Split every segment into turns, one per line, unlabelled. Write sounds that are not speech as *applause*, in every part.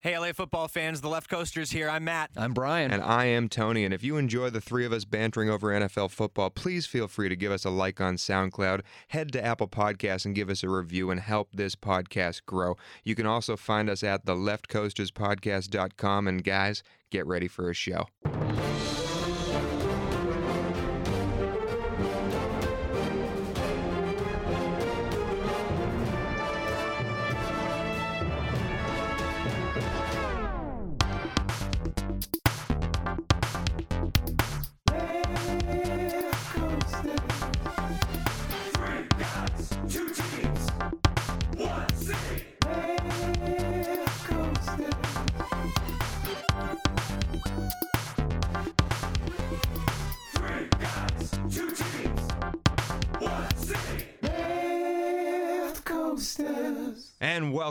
Hey, LA football fans, the Left Coasters here. I'm Matt.
I'm Brian.
And I am Tony. And if you enjoy the three of us bantering over NFL football, please feel free to give us a like on SoundCloud, head to Apple Podcasts and give us a review and help this podcast grow. You can also find us at theleftcoasterspodcast.com. And guys, get ready for a show.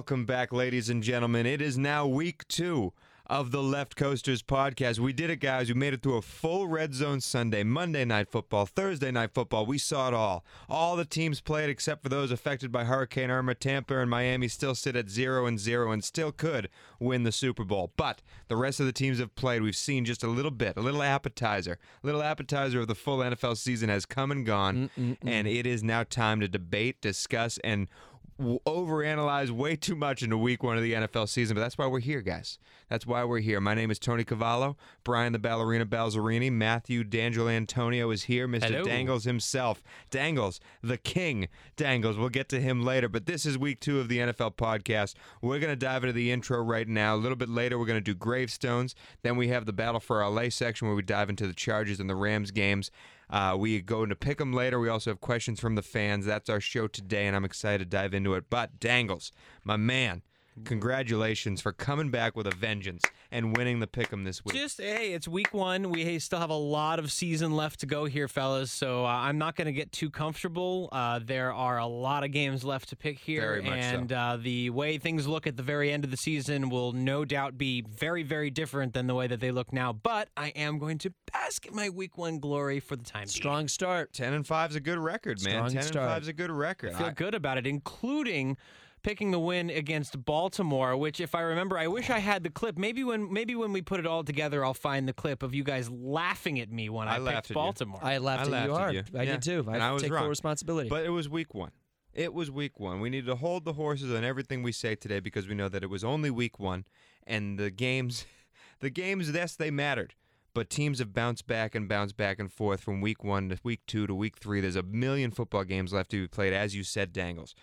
Welcome back, ladies and gentlemen. It is now week two of the Left Coasters podcast. We did it, guys. We made it through a full red zone Sunday, Monday night football, Thursday night football. We saw it all. All the teams played except for those affected by Hurricane Irma. Tampa and Miami still sit at zero and zero and still could win the Super Bowl. But the rest of the teams have played. We've seen just a little bit, a little appetizer. A little appetizer of the full NFL season has come and gone,
Mm-mm-mm.
and it is now time to debate, discuss, and overanalyze way too much into week one of the NFL season, but that's why we're here, guys. That's why we're here. My name is Tony Cavallo, Brian the Ballerina Balzerini, Matthew D'Angelo Antonio is here, Mr.
Hello.
Dangles himself. Dangles, the king Dangles. We'll get to him later, but this is week two of the NFL podcast. We're going to dive into the intro right now. A little bit later, we're going to do gravestones. Then we have the Battle for LA section where we dive into the Chargers and the Rams games. Uh, we go into pick 'em later. We also have questions from the fans. That's our show today, and I'm excited to dive into it. But Dangles, my man, congratulations for coming back with a vengeance and winning the pick 'em this week.
Just hey, it's week one. We still have a lot of season left to go here, fellas. So uh, I'm not going to get too comfortable. Uh, there are a lot of games left to pick here,
Very much so.
and uh, the way things look at the very end of the season will no doubt be very, very different than the way that they look now. But I am going to bask in my week one glory for the time being.
Strong start.
Ten and five is a good record, man.
Strong
Ten
start.
and is a good record.
I feel
I-
good about it, including picking the win against Baltimore. Which, if I remember, I wish I had the clip. Maybe when maybe when we put it all together, I'll find the clip of you guys laughing at me when I,
I laughed
picked
at you.
Baltimore.
I laughed
I
at
laughed
you
at you.
I
Yeah.
did too.
And I was
take
wrong.
full responsibility.
But it was week one. It was week one. We need to hold the horses on everything we say today because we know that it was only week one, and the games, *laughs* the games, yes, they mattered. But teams have bounced back and bounced back and forth from week one to week two to week three. There's a million football games left to be played, as you said, Dangles.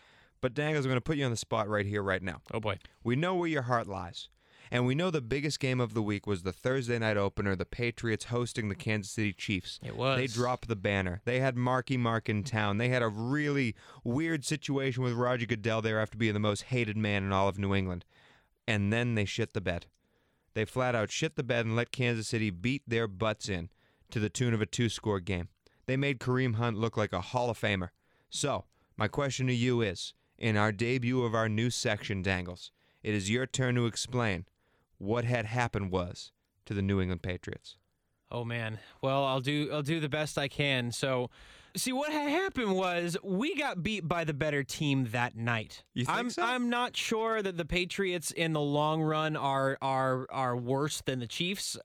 But Dangles, I'm going to put you on the spot right here, right now.
oh boy.
We know where your heart lies. And we know the biggest game of the week was the Thursday night opener, the Patriots hosting the Kansas City Chiefs.
It was.
They dropped the banner. They had Marky Mark in town. They had a really weird situation with Roger Goodell there after being the most hated man in all of New England. And then they shit the bed. They flat out shit the bed and let Kansas City beat their butts in to the tune of a two score game. They made Kareem Hunt look like a Hall of Famer. So, my question to you is in our debut of our new section, Dangles, it is your turn to explain what had happened was to the New England Patriots.
Oh man. Well, I'll do I'll do the best I can. So, see what had happened was we got beat by the better team that night.
You think
I'm
so?
I'm not sure that the Patriots in the long run are are are worse than the Chiefs.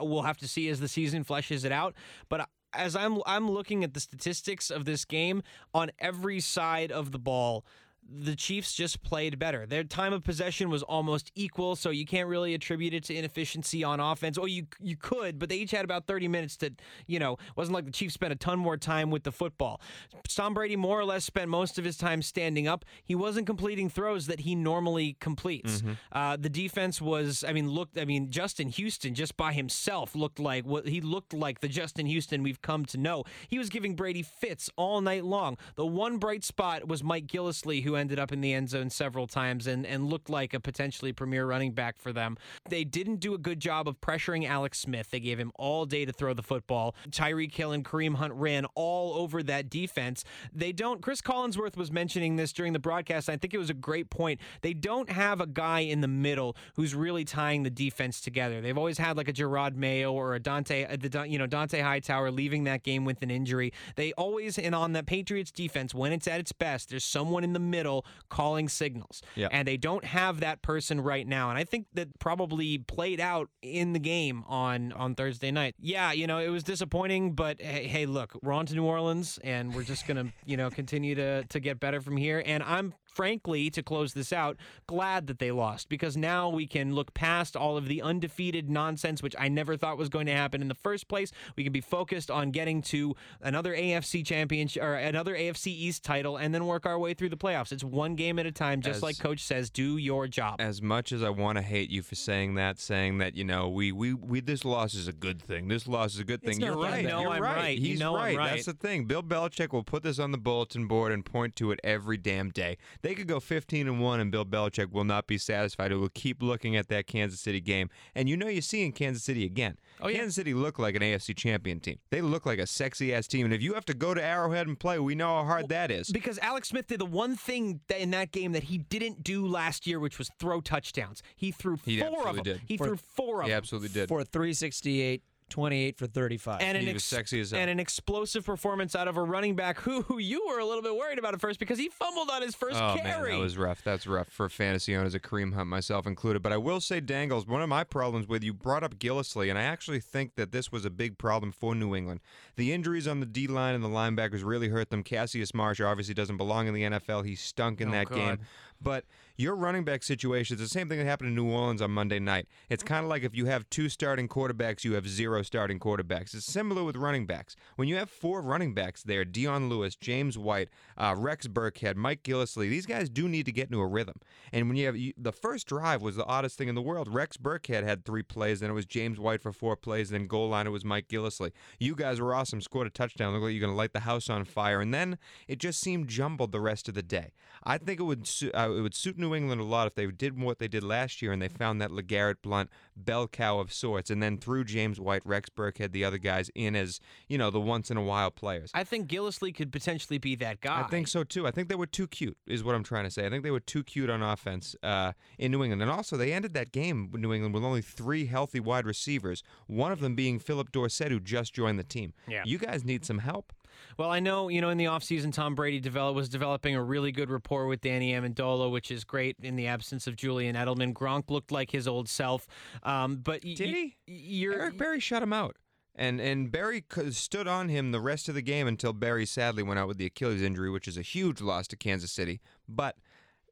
We'll have to see as the season fleshes it out, but as I'm I'm looking at the statistics of this game on every side of the ball, the Chiefs just played better. Their time of possession was almost equal, so you can't really attribute it to inefficiency on offense. Or you you could, but they each had about 30 minutes to, you know, wasn't like the Chiefs spent a ton more time with the football. Tom Brady more or less spent most of his time standing up. He wasn't completing throws that he normally completes. Uh, the defense was, I mean, looked, I mean, Justin Houston just by himself looked like what he looked like the Justin Houston we've come to know. He was giving Brady fits all night long. The one bright spot was Mike Gillislee, who ended up in the end zone several times and, and looked like a potentially premier running back for them. They didn't do a good job of pressuring Alex Smith. They gave him all day to throw the football. Tyreek Hill and Kareem Hunt ran all over that defense. They don't, Chris Collinsworth was mentioning this during the broadcast. I think it was a great point. They don't have a guy in the middle who's really tying the defense together. They've always had like a Gerard Mayo or a Dont'a, uh, the you know, Dont'a Hightower leaving that game with an injury. They always, and on the Patriots defense, when it's at its best, there's someone in the middle middle calling signals.
Yeah.
And they don't have that person right now. And I think that probably played out in the game on on Thursday night. Yeah, you know, it was disappointing, but hey, hey look, we're on to New Orleans and we're just going to, you know, continue to to get better from here. And I'm frankly, to close this out, glad that they lost because now we can look past all of the undefeated nonsense, which I never thought was going to happen in the first place. We can be focused on getting to another AFC championship or another AFC East title and then work our way through the playoffs. It's one game at a time, just
As-
like Coach says, do your job.
As much as I want to hate you for saying that, saying that you know we we, we this loss is a good thing. This loss is a good thing. You're right. You're
I'm
right.
right. You
He's
know I'm
right.
right.
That's the thing. Bill Belichick will put this on the bulletin board and point to it every damn day. They could go 15 and one, and Bill Belichick will not be satisfied. He will keep looking at that Kansas City game, and you know you see in Kansas City again.
Oh, yeah.
Kansas City look like an AFC champion team. They look like a sexy ass team, and if you have to go to Arrowhead and play, we know how hard that is.
Because Alex Smith did the one thing that in that game that he didn't do last year, which was throw touchdowns. He threw
He
four of
absolutely
them.
did.
He
For-
threw four of
He
them.
absolutely did.
For 368, 28 for 35.
and an
He was sexy as hell.
and an explosive performance out of a running back who, who you were a little bit worried about at first because he fumbled on his first
Oh
carry.
man, that was rough. That's rough for fantasy owners, Kareem Hunt, myself included. But I will say, Dangles, one of my problems with you brought up Gillislee, and I actually think that this was a big problem for New England. The injuries on the D line and the linebackers really hurt them. Cassius Marsh obviously doesn't belong in the NFL. He stunk in
Oh,
that game. But your running back situation is the same thing that happened in New Orleans on Monday night. It's kind of like if you have two starting quarterbacks, you have zero starting quarterbacks. It's similar with running backs. When you have four running backs there, Dion Lewis, James White, uh, Rex Burkhead, Mike Gillislee, these guys do need to get into a rhythm. And when you have you, the first drive was the oddest thing in the world. Rex Burkhead had three plays, then it was James White for four plays, then goal line it was Mike Gillislee. You guys were awesome, scored a touchdown. Look like you're going to light the house on fire. And then it just seemed jumbled the rest of the day. I think it would su- uh, it would suit New England a lot if they did what they did last year and they found that LeGarrette Blount bell cow of sorts, and then threw James White, Rex Burkhead, the other guys in as you know the once in a while players.
I think Gillislee could potentially be that guy.
I think so too. I think they were too cute, is what I'm trying to say. I think they were too cute on offense uh, in New England, and also they ended that game with New England with only three healthy wide receivers. One of them being Phillip Dorsett, who just joined the team.
Yeah.
you guys need some help.
Well, I know, you know, in the offseason, Tom Brady develop, was developing a really good rapport with Danny Amendola, which is great in the absence of Julian Edelman. Gronk looked like his old self. Um, but
Did
y-
he? Eric Berry shut him out. And and Berry stood on him the rest of the game until Berry sadly went out with the Achilles injury, which is a huge loss to Kansas City. But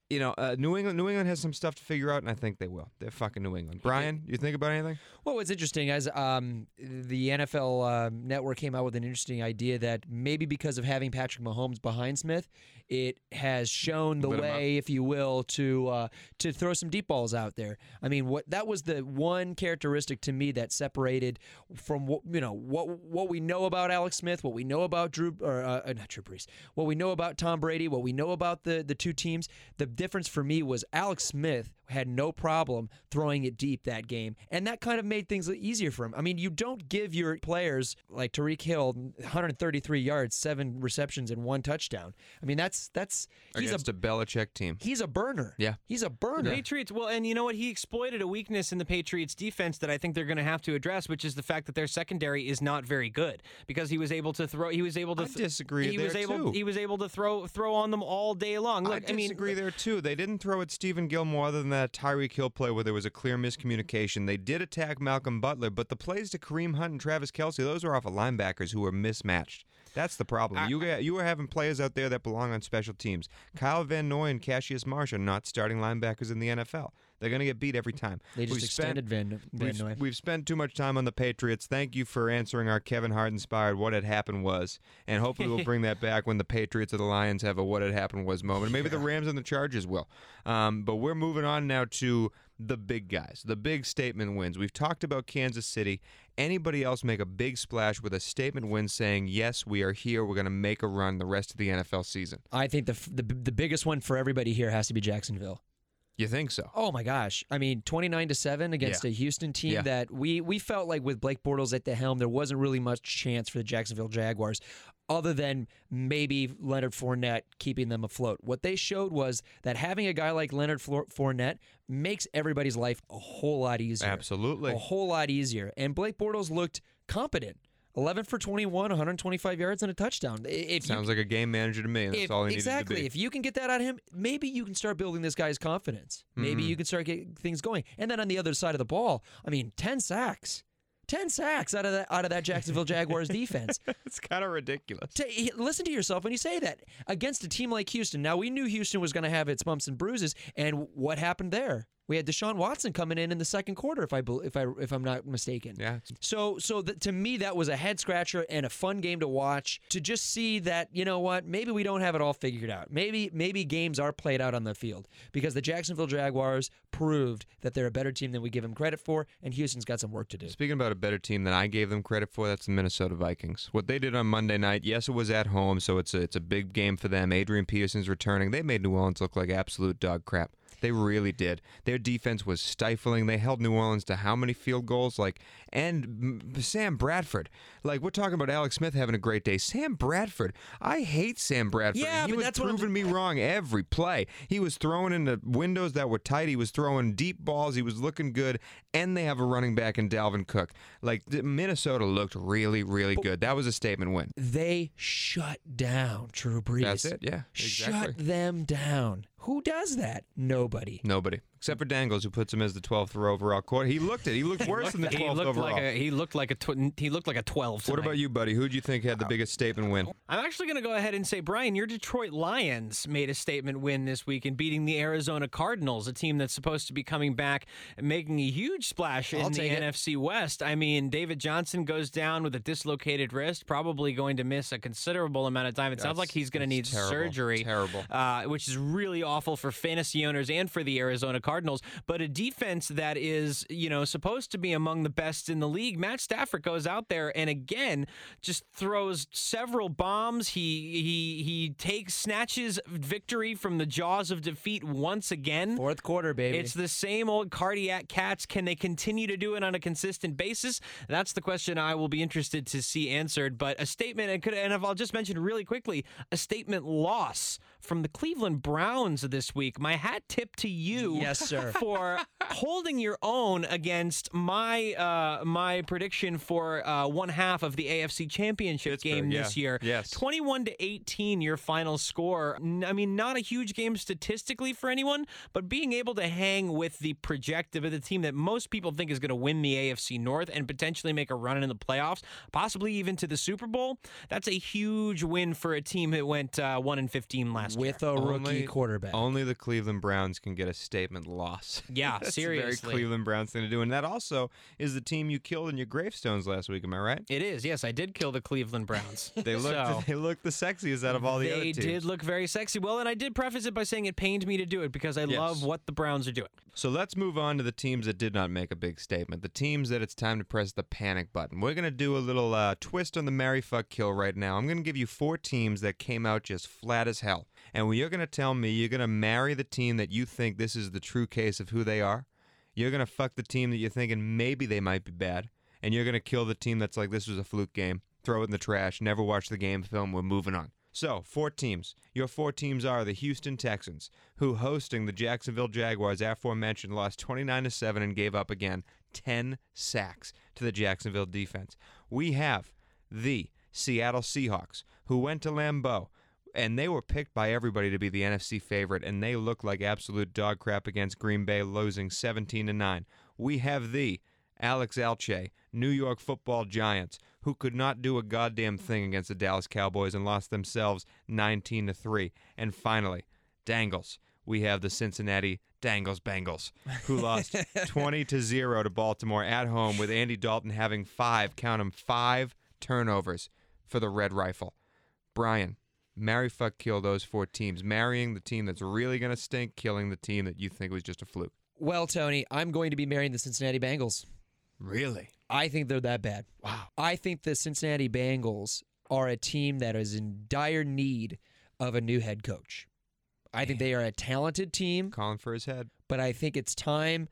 you know, uh, New England New England has some stuff to figure out, and I think they will. They're fucking New England. Brian, you think about anything?
Well, what's interesting is um, the NFL um, Network came out with an interesting idea that maybe because of having Patrick Mahomes behind Smith, it has shown the
Lit
way, if you will, to uh, to throw some deep balls out there. I mean, what that was the one characteristic to me that separated from what you know what what we know about Alex Smith, what we know about Drew or uh, uh, not Drew Brees, what we know about Tom Brady, what we know about the the two teams. The difference for me was Alex Smith had no problem throwing it deep that game, and that kind of made things easier for him. I mean, you don't give your players like Tyreek Hill 133 yards, seven receptions, and one touchdown. I mean, that's that's he's
Against
a
a Belichick team.
he's a burner.
Yeah.
he's a burner.
Patriots, well, and you know what? He exploited a weakness in the Patriots' defense that I think they're going to have to address, which is the fact that their secondary is not very good because he was able to throw. He was able to.
I disagree
He
there,
was able.
too.
He was able to throw throw on them all day long. Look,
I
mean,
disagree there too. They didn't throw at Stephon Gilmore other than that Tyreek Hill play where there was a clear miscommunication. They did attack Malcolm Butler, but the plays to Kareem Hunt and Travis Kelce, those were off of linebackers who were mismatched. That's the problem. you got, you were having players out there that belong on special teams. Kyle Van Noy and Cassius Marsh are not starting linebackers in the NFL. They're going to get beat every time.
They just
We've spent-
extended Van, Van
We've,
Noy.
we've spent too much time on the Patriots. Thank you for answering our Kevin Hart inspired what had happened was. And hopefully we'll *laughs* bring that back when the Patriots or the Lions have a what had happened was moment. Maybe the Rams and the Chargers will. Um, but we're moving on now to the big guys, the big statement wins. We've talked about Kansas City. Anybody else make a big splash with a statement win saying, yes, we are here. We're going to make a run the rest of the NFL season?
I think the, the the biggest one for everybody here has to be Jacksonville.
You think so?
Oh my gosh! I mean, twenty nine to seven against
Yeah.
a Houston team
Yeah.
that we we felt like with Blake Bortles at the helm, there wasn't really much chance for the Jacksonville Jaguars, other than maybe Leonard Fournette keeping them afloat. What they showed was that having a guy like Leonard Fournette makes everybody's life a whole lot easier.
Absolutely.
a whole lot easier. And Blake Bortles looked competent. 11 for 21, 125 yards and a touchdown. If you
Sounds like a game manager to me. That's
if,
all he needed
exactly. If you can get that out of him, maybe you can start building this guy's confidence. Maybe
Mm-hmm.
you can start getting things going. And then on the other side of the ball, I mean, ten sacks, ten sacks out of that out of that Jacksonville Jaguars defense. *laughs*
it's kind of ridiculous.
Listen to yourself when you say that against a team like Houston. Now we knew Houston was going to have its bumps and bruises, and what happened there? We had Deshaun Watson coming in in the second quarter, if I if I if I'm not mistaken.
Yeah.
So, so th- to me, that was a head scratcher and a fun game to watch. To just see that, you know what? Maybe we don't have it all figured out. Maybe, maybe games are played out on the field because the Jacksonville Jaguars proved that they're a better team than we give them credit for, and Houston's got some work to do.
Speaking about a better team than I gave them credit for, that's the Minnesota Vikings. What they did on Monday night, yes, it was at home, so it's a, it's a big game for them. Adrian Peterson's returning. They made New Orleans look like absolute dog crap. They really did. Their defense was stifling. They held New Orleans to how many field goals? Like, and Sam Bradford. Like, we're talking about Alex Smith having a great day. Sam Bradford. I hate Sam Bradford.
Yeah,
he
but
was
that's
proving me wrong every play. He was throwing into windows that were tight. He was throwing deep balls. He was looking good. And they have a running back in Dalvin Cook. Like Minnesota looked really, really good. That was a statement win.
They shut down Drew Brees.
That's it. Yeah, exactly.
Shut them down. Who does that? Nobody.
Nobody except for Dangles, who puts him as the 12th overall quarter. He looked it. He looked worse than the 12th overall.
like a he looked like a tw- he looked like a twelve.
what about you, buddy? Who do you think had the biggest statement win?
I'm actually going to go ahead and say, Brian, your Detroit Lions made a statement win this week in beating the Arizona Cardinals, a team that's supposed to be coming back and making a huge splash in
I'll
the
it.
NFC West. I mean, David Johnson goes down with a dislocated wrist, probably going to miss a considerable amount of time. It sounds like he's going to need
terrible.
surgery.
Terrible.
Uh, which is really awful for fantasy owners and for the Arizona Cardinals. But a defense that is, you know, supposed to be among the best in the league. Matt Stafford goes out there and again just throws several bombs. He he he takes snatches victory from the jaws of defeat once again.
Fourth quarter, baby.
It's the same old cardiac cats. Can they continue to do it on a consistent basis? That's the question I will be interested to see answered. But a statement, and, could, and if I'll just mention really quickly, a statement loss from the Cleveland Browns this week. My hat tip to you,
Yes, sir. *laughs*
for holding your own against my uh, my prediction for uh, one half of the AFC Championship game
Pittsburgh,
this
yeah.
year.
Yes.
21 to 18 your final score. I mean, not a huge game statistically for anyone, but being able to hang with the projective of the team that most people think is going to win the AFC North and potentially make a run in the playoffs, possibly even to the Super Bowl, that's a huge win for a team that went uh, 1 and 15 last
with
year.
a rookie
Only-
quarterback.
Only the Cleveland Browns can get a statement loss.
Yeah, *laughs*
That's
seriously.
a very Cleveland Browns thing to do. And that also is the team you killed in your gravestones last week. Am I right?
It is, yes. I did kill the Cleveland Browns. *laughs*
They looked
So- *laughs*
they looked the sexiest out of all the other
they
teams.
did look very sexy. Well, and I did preface it by saying it pained me to do it because I
Yes.
love what the Browns are doing.
So let's move on to the teams that did not make a big statement. The teams that it's time to press the panic button. We're going to do a little uh, twist on the Marry Fuck Kill right now. I'm going to give you four teams that came out just flat as hell. And when you're going to tell me you're going to marry the team that you think this is the true case of who they are. You're going to fuck the team that you're thinking maybe they might be bad. And you're going to kill the team that's like, this was a fluke game. Throw it in the trash. Never watch the game film. We're moving on. So, four teams. Your four teams are the Houston Texans, who hosting the Jacksonville Jaguars, aforementioned, lost 29 to 7 and gave up again 10 sacks to the Jacksonville defense. We have the Seattle Seahawks, who went to Lambeau, and they were picked by everybody to be the NFC favorite, and they look like absolute dog crap against Green Bay, losing 17 to 9. We have the Alex Alche, New York Football Giants, who could not do a goddamn thing against the Dallas Cowboys and lost themselves 19 to 3. And finally, Dangles. We have the Cincinnati Dangles Bengals, who *laughs* lost 20 to 0 to Baltimore at home with Andy Dalton having 5, count 'em, 5 turnovers for the Red Rifle. Brian, marry fuck kill those four teams, marrying the team that's really going to stink, killing the team that you think was just a fluke.
well, Tony, I'm going to be marrying the Cincinnati Bengals.
Really?
I think they're that bad.
Wow.
I think the Cincinnati Bengals are a team that is in dire need of a new head coach. I think they are a talented team,
Calling for his head.
but I think it's time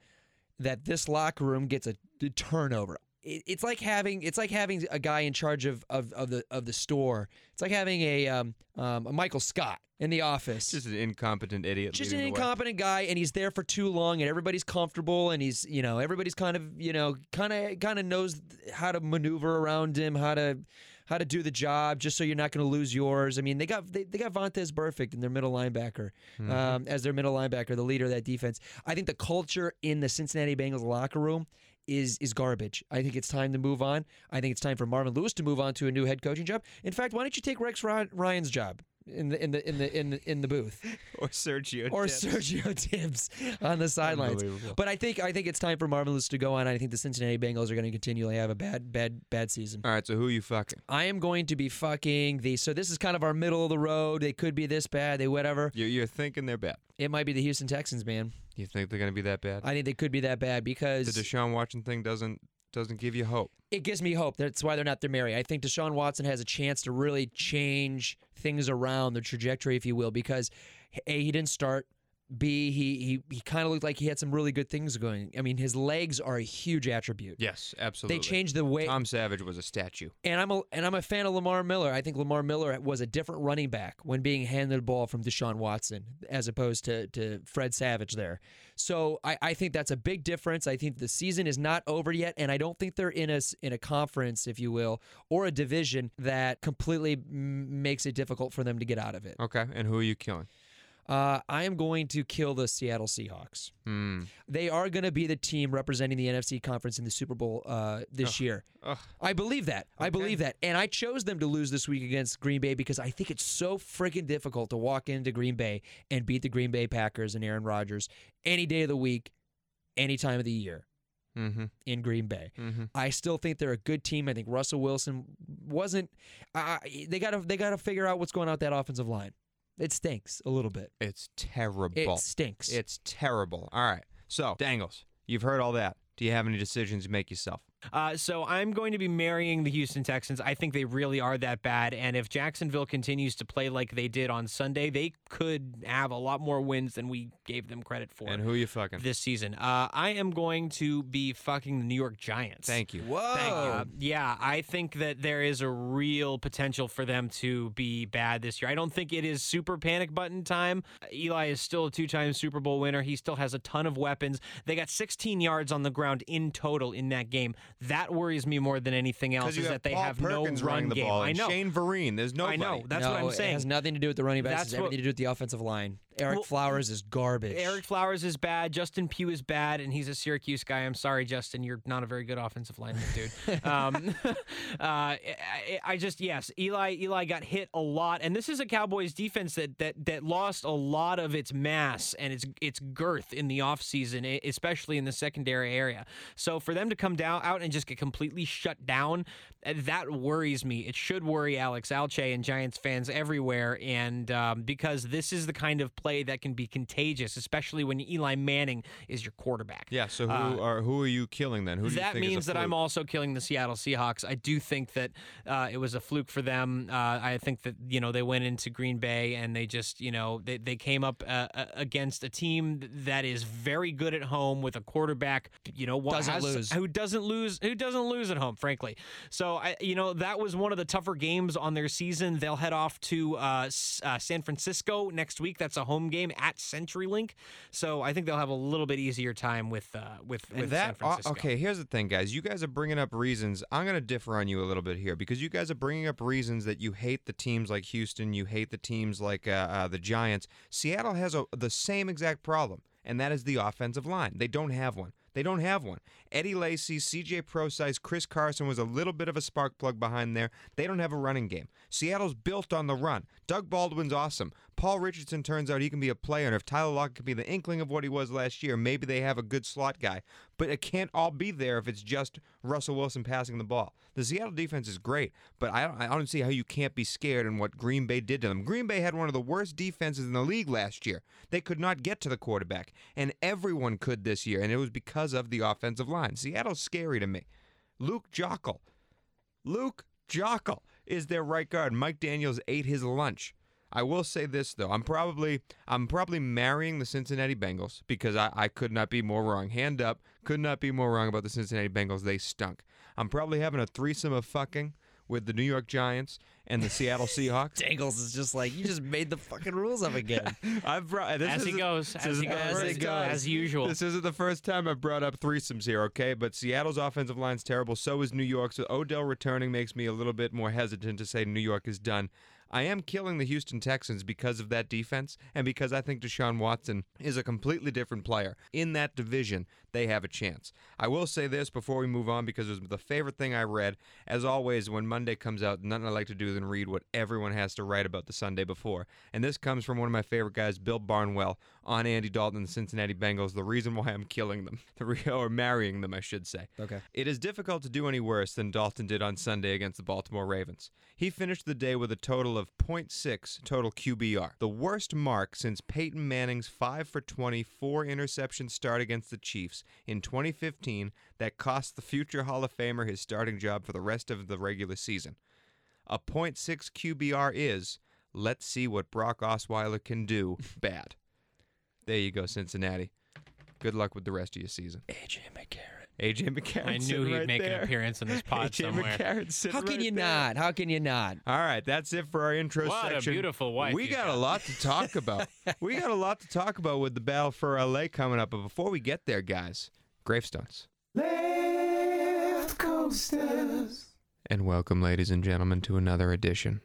that this locker room gets a, a turnover. It, it's like having it's like having a guy in charge of of, of the of the store. It's like having a um, um, a Michael Scott in the office.
Just an incompetent idiot.
just an
leading the way.
incompetent guy and he's there for too long and everybody's comfortable and he's you know everybody's kind of you know kind of kind of knows how to maneuver around him how to how to do the job just so you're not going to lose yours i mean they got they, they got Vontaze Burfict in their middle linebacker
Mm-hmm.
um, as their middle linebacker the leader of that defense i think the culture in the cincinnati bengals locker room is is garbage. I think it's time to move on. I think it's time for Marvin Lewis to move on to a new head coaching job. In fact, why don't you take Rex Ryan's job in the in the in the in the, in the booth? *laughs*
or Sergio.
or
Dipp.
Sergio Dipp on the sidelines. But I think I think it's time for Marvin Lewis to go on. I think the Cincinnati Bengals are going to continually have a bad bad bad season.
All right, so who you fucking?
I am going to be fucking the. So this is kind of our middle of the road. They could be this bad. They whatever.
You're, you're thinking they're bad.
It might be the Houston Texans, man.
You think they're going to be that bad?
I think they could be that bad because the
Deshaun Watson thing doesn't doesn't give you hope.
it gives me hope. That's why they're not there, marry. I think Deshaun Watson has a chance to really change things around the trajectory, if you will, because a he didn't start. B he he he kind of looked like he had some really good things going. I mean, his legs are a huge attribute.
Yes, absolutely.
They changed the way,
Tom Savage was a statue.
and I'm a and I'm a fan of Lamar Miller. I think Lamar Miller was a different running back when being handed the ball from Deshaun Watson as opposed to to Fred Savage there. So I, I think that's a big difference. I think the season is not over yet, and I don't think they're in a in a conference, if you will, or a division that completely m- makes it difficult for them to get out of it.
Okay, and who are you killing?
Uh, I am going to kill the Seattle Seahawks.
Hmm.
They are going to be the team representing the NFC conference in the Super Bowl uh, this year.
Ugh.
I believe that. I believe that. And I chose them to lose this week against Green Bay because I think it's so freaking difficult to walk into Green Bay and beat the Green Bay Packers and Aaron Rodgers any day of the week, any time of the year
Mm-hmm.
in Green Bay.
Mm-hmm.
I still think they're a good team. I think Russell Wilson wasn't. Uh, they got to they got to figure out what's going on with that offensive line. It stinks a little bit.
It's terrible.
It stinks.
It's terrible. All right. So, Dangles, you've heard all that. Do you have any decisions to make yourself?
Uh, so I'm going to be marrying the Houston Texans. I think they really are that bad, and if Jacksonville continues to play like they did on Sunday, they could have a lot more wins than we gave them credit for
And who are you fucking?
this season. Uh, I am going to be fucking the New York Giants.
Thank you.
Whoa.
Thank you. Uh, yeah, I think that there is a real potential for them to be bad this year. I don't think it is super panic button time. Eli is still a two time Super Bowl winner. He still has a ton of weapons. They got 16 yards on the ground in total in that game. That worries me more than anything else is that they
Paul
have
Perkins
no run
the
game.
ball.
I know.
Shane Vereen. There's nobody.
I know. That's
no,
what I'm
It
saying.
has nothing to do with the running backs.
That's
It's everything
what-
to do with the offensive line. Eric
Well-
Flowers is garbage.
Ereck Flowers is bad. Justin Pugh is bad, and he's a Syracuse guy. I'm sorry, Justin. You're not a very good offensive lineman, dude. *laughs* um, *laughs* uh, I, I just yes, Eli. Eli got hit a lot, and this is a Cowboys defense that that that lost a lot of its mass and its its girth in the offseason, especially in the secondary area. So for them to come down out and just get completely shut down, uh, that worries me. It should worry Alex Alche and Giants fans everywhere, and um, because this is the kind of play that can be contagious, especially when Eli Manning is your quarterback.
Yeah. So who
Uh,
are who are you killing then? Who do you
that
think is a
means that I'm also killing the Seattle Seahawks. I do think that uh, it was a fluke for them. Uh, I think that you know they went into Green Bay and they just you know they, they came up uh, uh, against a team that is very good at home with a quarterback you know
Doesn't
has-
lose.
who doesn't lose who doesn't lose at home frankly. So I you know that was one of the tougher games on their season. They'll head off to uh, uh, San Francisco next week. That's a home game at CenturyLink. So I think they'll have a little bit easier time with uh, with, with
that, uh,
Francisco.
okay. Here's the thing, guys. You guys are bringing up reasons. I'm going to differ on you a little bit here because you guys are bringing up reasons that you hate the teams like Houston, you hate the teams like uh, uh, the Giants. Seattle has a, the same exact problem, and that is the offensive line. They don't have one. They don't have one. Eddie Lacy, CJ Prosise, Chris Carson was a little bit of a spark plug behind there. They don't have a running game. Seattle's built on the run. Doug Baldwin's awesome. Paul Richardson turns out he can be a player, and if Tyler Lockett can be the inkling of what he was last year, maybe they have a good slot guy. But it can't all be there if it's just Russell Wilson passing the ball. The Seattle defense is great, but I don't, I don't see how you can't be scared in what Green Bay did to them. Green Bay had one of the worst defenses in the league last year. They could not get to the quarterback, and everyone could this year, and it was because of the offensive line. Seattle's scary to me. Luke Joeckel. Luke Joeckel is their right guard. Mike Daniels ate his lunch. I will say this though, I'm probably I'm probably marrying the Cincinnati Bengals because I, I could not be more wrong. Hand up, Could not be more wrong about the Cincinnati Bengals. They stunk. I'm probably having a threesome of fucking with the New York Giants and the Seattle *laughs* Seahawks.
Dangles is just like you just made the fucking rules up again. *laughs*
I've brought this
As he goes,
this
as he goes,
As
first
it goes.
as usual.
This isn't the first time I've brought up threesomes here, okay? But Seattle's offensive line's terrible. So is New York. So Odell returning makes me a little bit more hesitant to say New York is done. I am killing the Houston Texans because of that defense and because I think Deshaun Watson is a completely different player. In that division, they have a chance. I will say this before we move on because it was the favorite thing I read. As always, when Monday comes out, nothing I like to do than read what everyone has to write about the Sunday before. And this comes from one of my favorite guys, Bill Barnwell, on Andy Dalton and the Cincinnati Bengals. The reason why I'm killing them, *laughs* or marrying them, I should say.
Okay.
It is difficult to do any worse than Dalton did on Sunday against the Baltimore Ravens. He finished the day with a total of 0.6 total QBR, the worst mark since Peyton Manning's 5 for 20 four interception start against the Chiefs in 2015 that cost the future Hall of Famer his starting job for the rest of the regular season. A 0.6 QBR is, let's see what Brock Osweiler can do, *laughs* bad. There you go, Cincinnati. Good luck with the rest of your season.
AJ McCarron.
AJ McCarron.
I knew he'd
right
make
there.
an appearance in this *laughs* pod
AJ
somewhere.
McCarron sitting
How can
right
you
there.
not? How can you not?
All right, that's it for our intro
What a
section.
beautiful wife
We
you
got, a lot to talk *laughs* about. we got a lot to talk about with the battle for LA coming up. But before we get there, guys, gravestones. And welcome, ladies and gentlemen, to another edition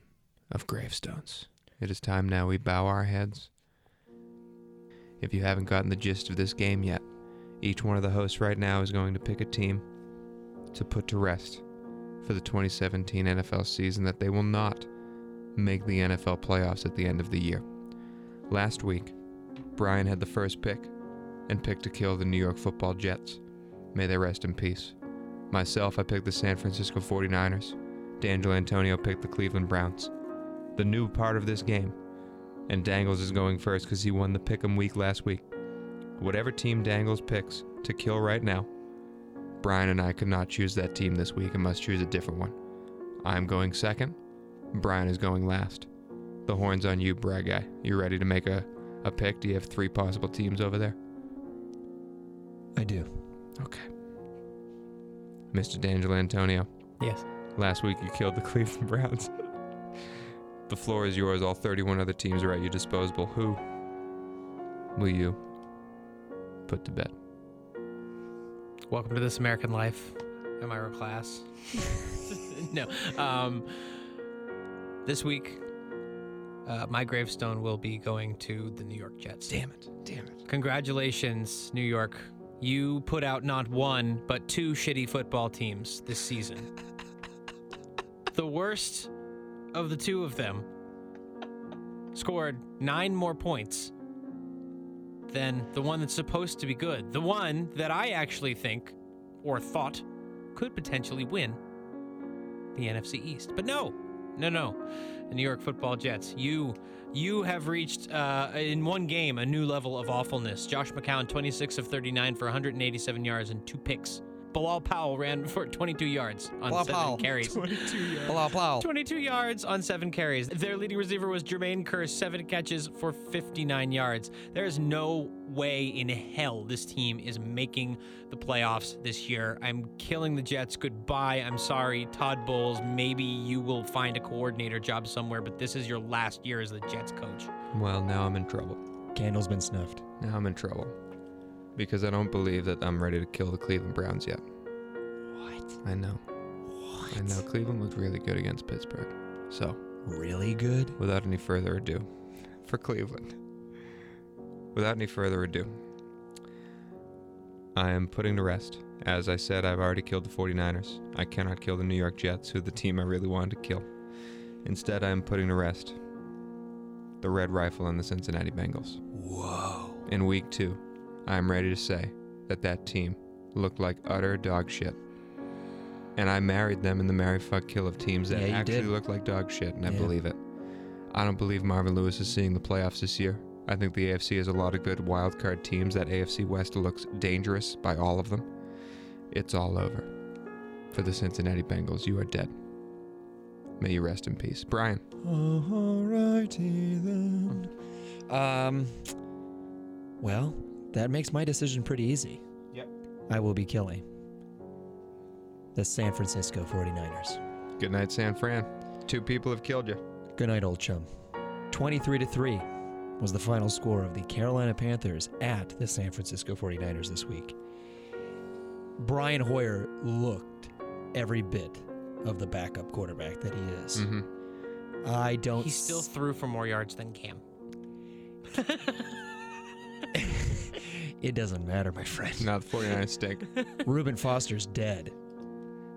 of Gravestones. It is time now we bow our heads. If you haven't gotten the gist of this game yet, each one of the hosts right now is going to pick a team to put to rest for the 2017 NFL season that they will not make the NFL playoffs at the end of the year. Last week, Brian had the first pick and picked to kill the New York football Jets. May they rest in peace. Myself, I picked the San Francisco 49ers. D'Angelo Antonio picked the Cleveland Browns. The new part of this game. And Dangles is going first because he won the pick'em week last week. Whatever team Dangles picks to kill right now, Brian and I could not choose that team this week and must choose a different one. I'm going second. Brian is going last. The horn's on you, Brad guy. You ready to make a, a pick? Do you have three possible teams over there?
I do.
Okay. Mr. D'Angelo Antonio,
Yes.
last week you killed the *laughs* Cleveland Browns. the floor is yours. All 31 other teams are at your disposal. Who will you put to bed?
Welcome to this American life. Am I real class? *laughs* no. Um, this week, uh, my gravestone will be going to the New York Jets.
Damn it. Damn it.
Congratulations, New York. You put out not one, but two shitty football teams this season. *laughs* the worst of the two of them scored nine more points than the one that's supposed to be good. The one that I actually think, or thought, could potentially win the NFC East. But no, no, no. The New York Football Jets, you you have reached uh, in one game a new level of awfulness. Josh McCown, 26 of 39 for 187 yards and two picks. Bilal Powell ran for 22 yards on
Bilal
seven
Powell.
carries.
Plow, plow.
22 yards on seven carries. Their leading receiver was Jermaine Kearse, seven catches for 59 yards. There is no way in hell this team is making the playoffs this year. I'm killing the Jets. Goodbye. I'm sorry, Todd Bowles. Maybe you will find a coordinator job somewhere, but this is your last year as the Jets coach.
Well, now I'm in trouble.
Candle's been snuffed.
Now I'm in trouble. Because I don't believe that I'm ready to kill the Cleveland Browns yet.
What?
I know. What? I know. Cleveland looked really good against Pittsburgh. So,
Really good?
without any further ado, for Cleveland, without any further ado, I am putting to rest. As I said, I've already killed the 49ers. I cannot kill the New York Jets, who the team I really wanted to kill. Instead, I am putting to rest the Red Rifle and the Cincinnati Bengals.
Whoa.
In week two, I am ready to say that that team looked like utter dog shit. And I married them in the marry fuck kill of teams that
Yeah, you
actually
did.
look like dog shit, and I
Yeah.
believe it. I don't believe Marvin Lewis is seeing the playoffs this year. I think the AFC has a lot of good wild card teams. That AFC West looks dangerous by all of them. It's all over. For the Cincinnati Bengals, you are dead. May you rest in peace. Brian.
Alrighty then. Um. Well, that makes my decision pretty easy.
Yep.
I will be killing the San Francisco 49ers.
Good night, San Fran. Two people have killed you.
Good night, old chum. 23 to 3 was the final score of the Carolina Panthers at the San Francisco 49ers this week. Brian Hoyer looked every bit of the backup quarterback that he is.
Mm-hmm.
I don't
He still
s-
threw for more yards than Cam. *laughs*
it doesn't matter, my friend. *laughs*
Not the 49ers stink. *laughs*
Reuben Foster's dead.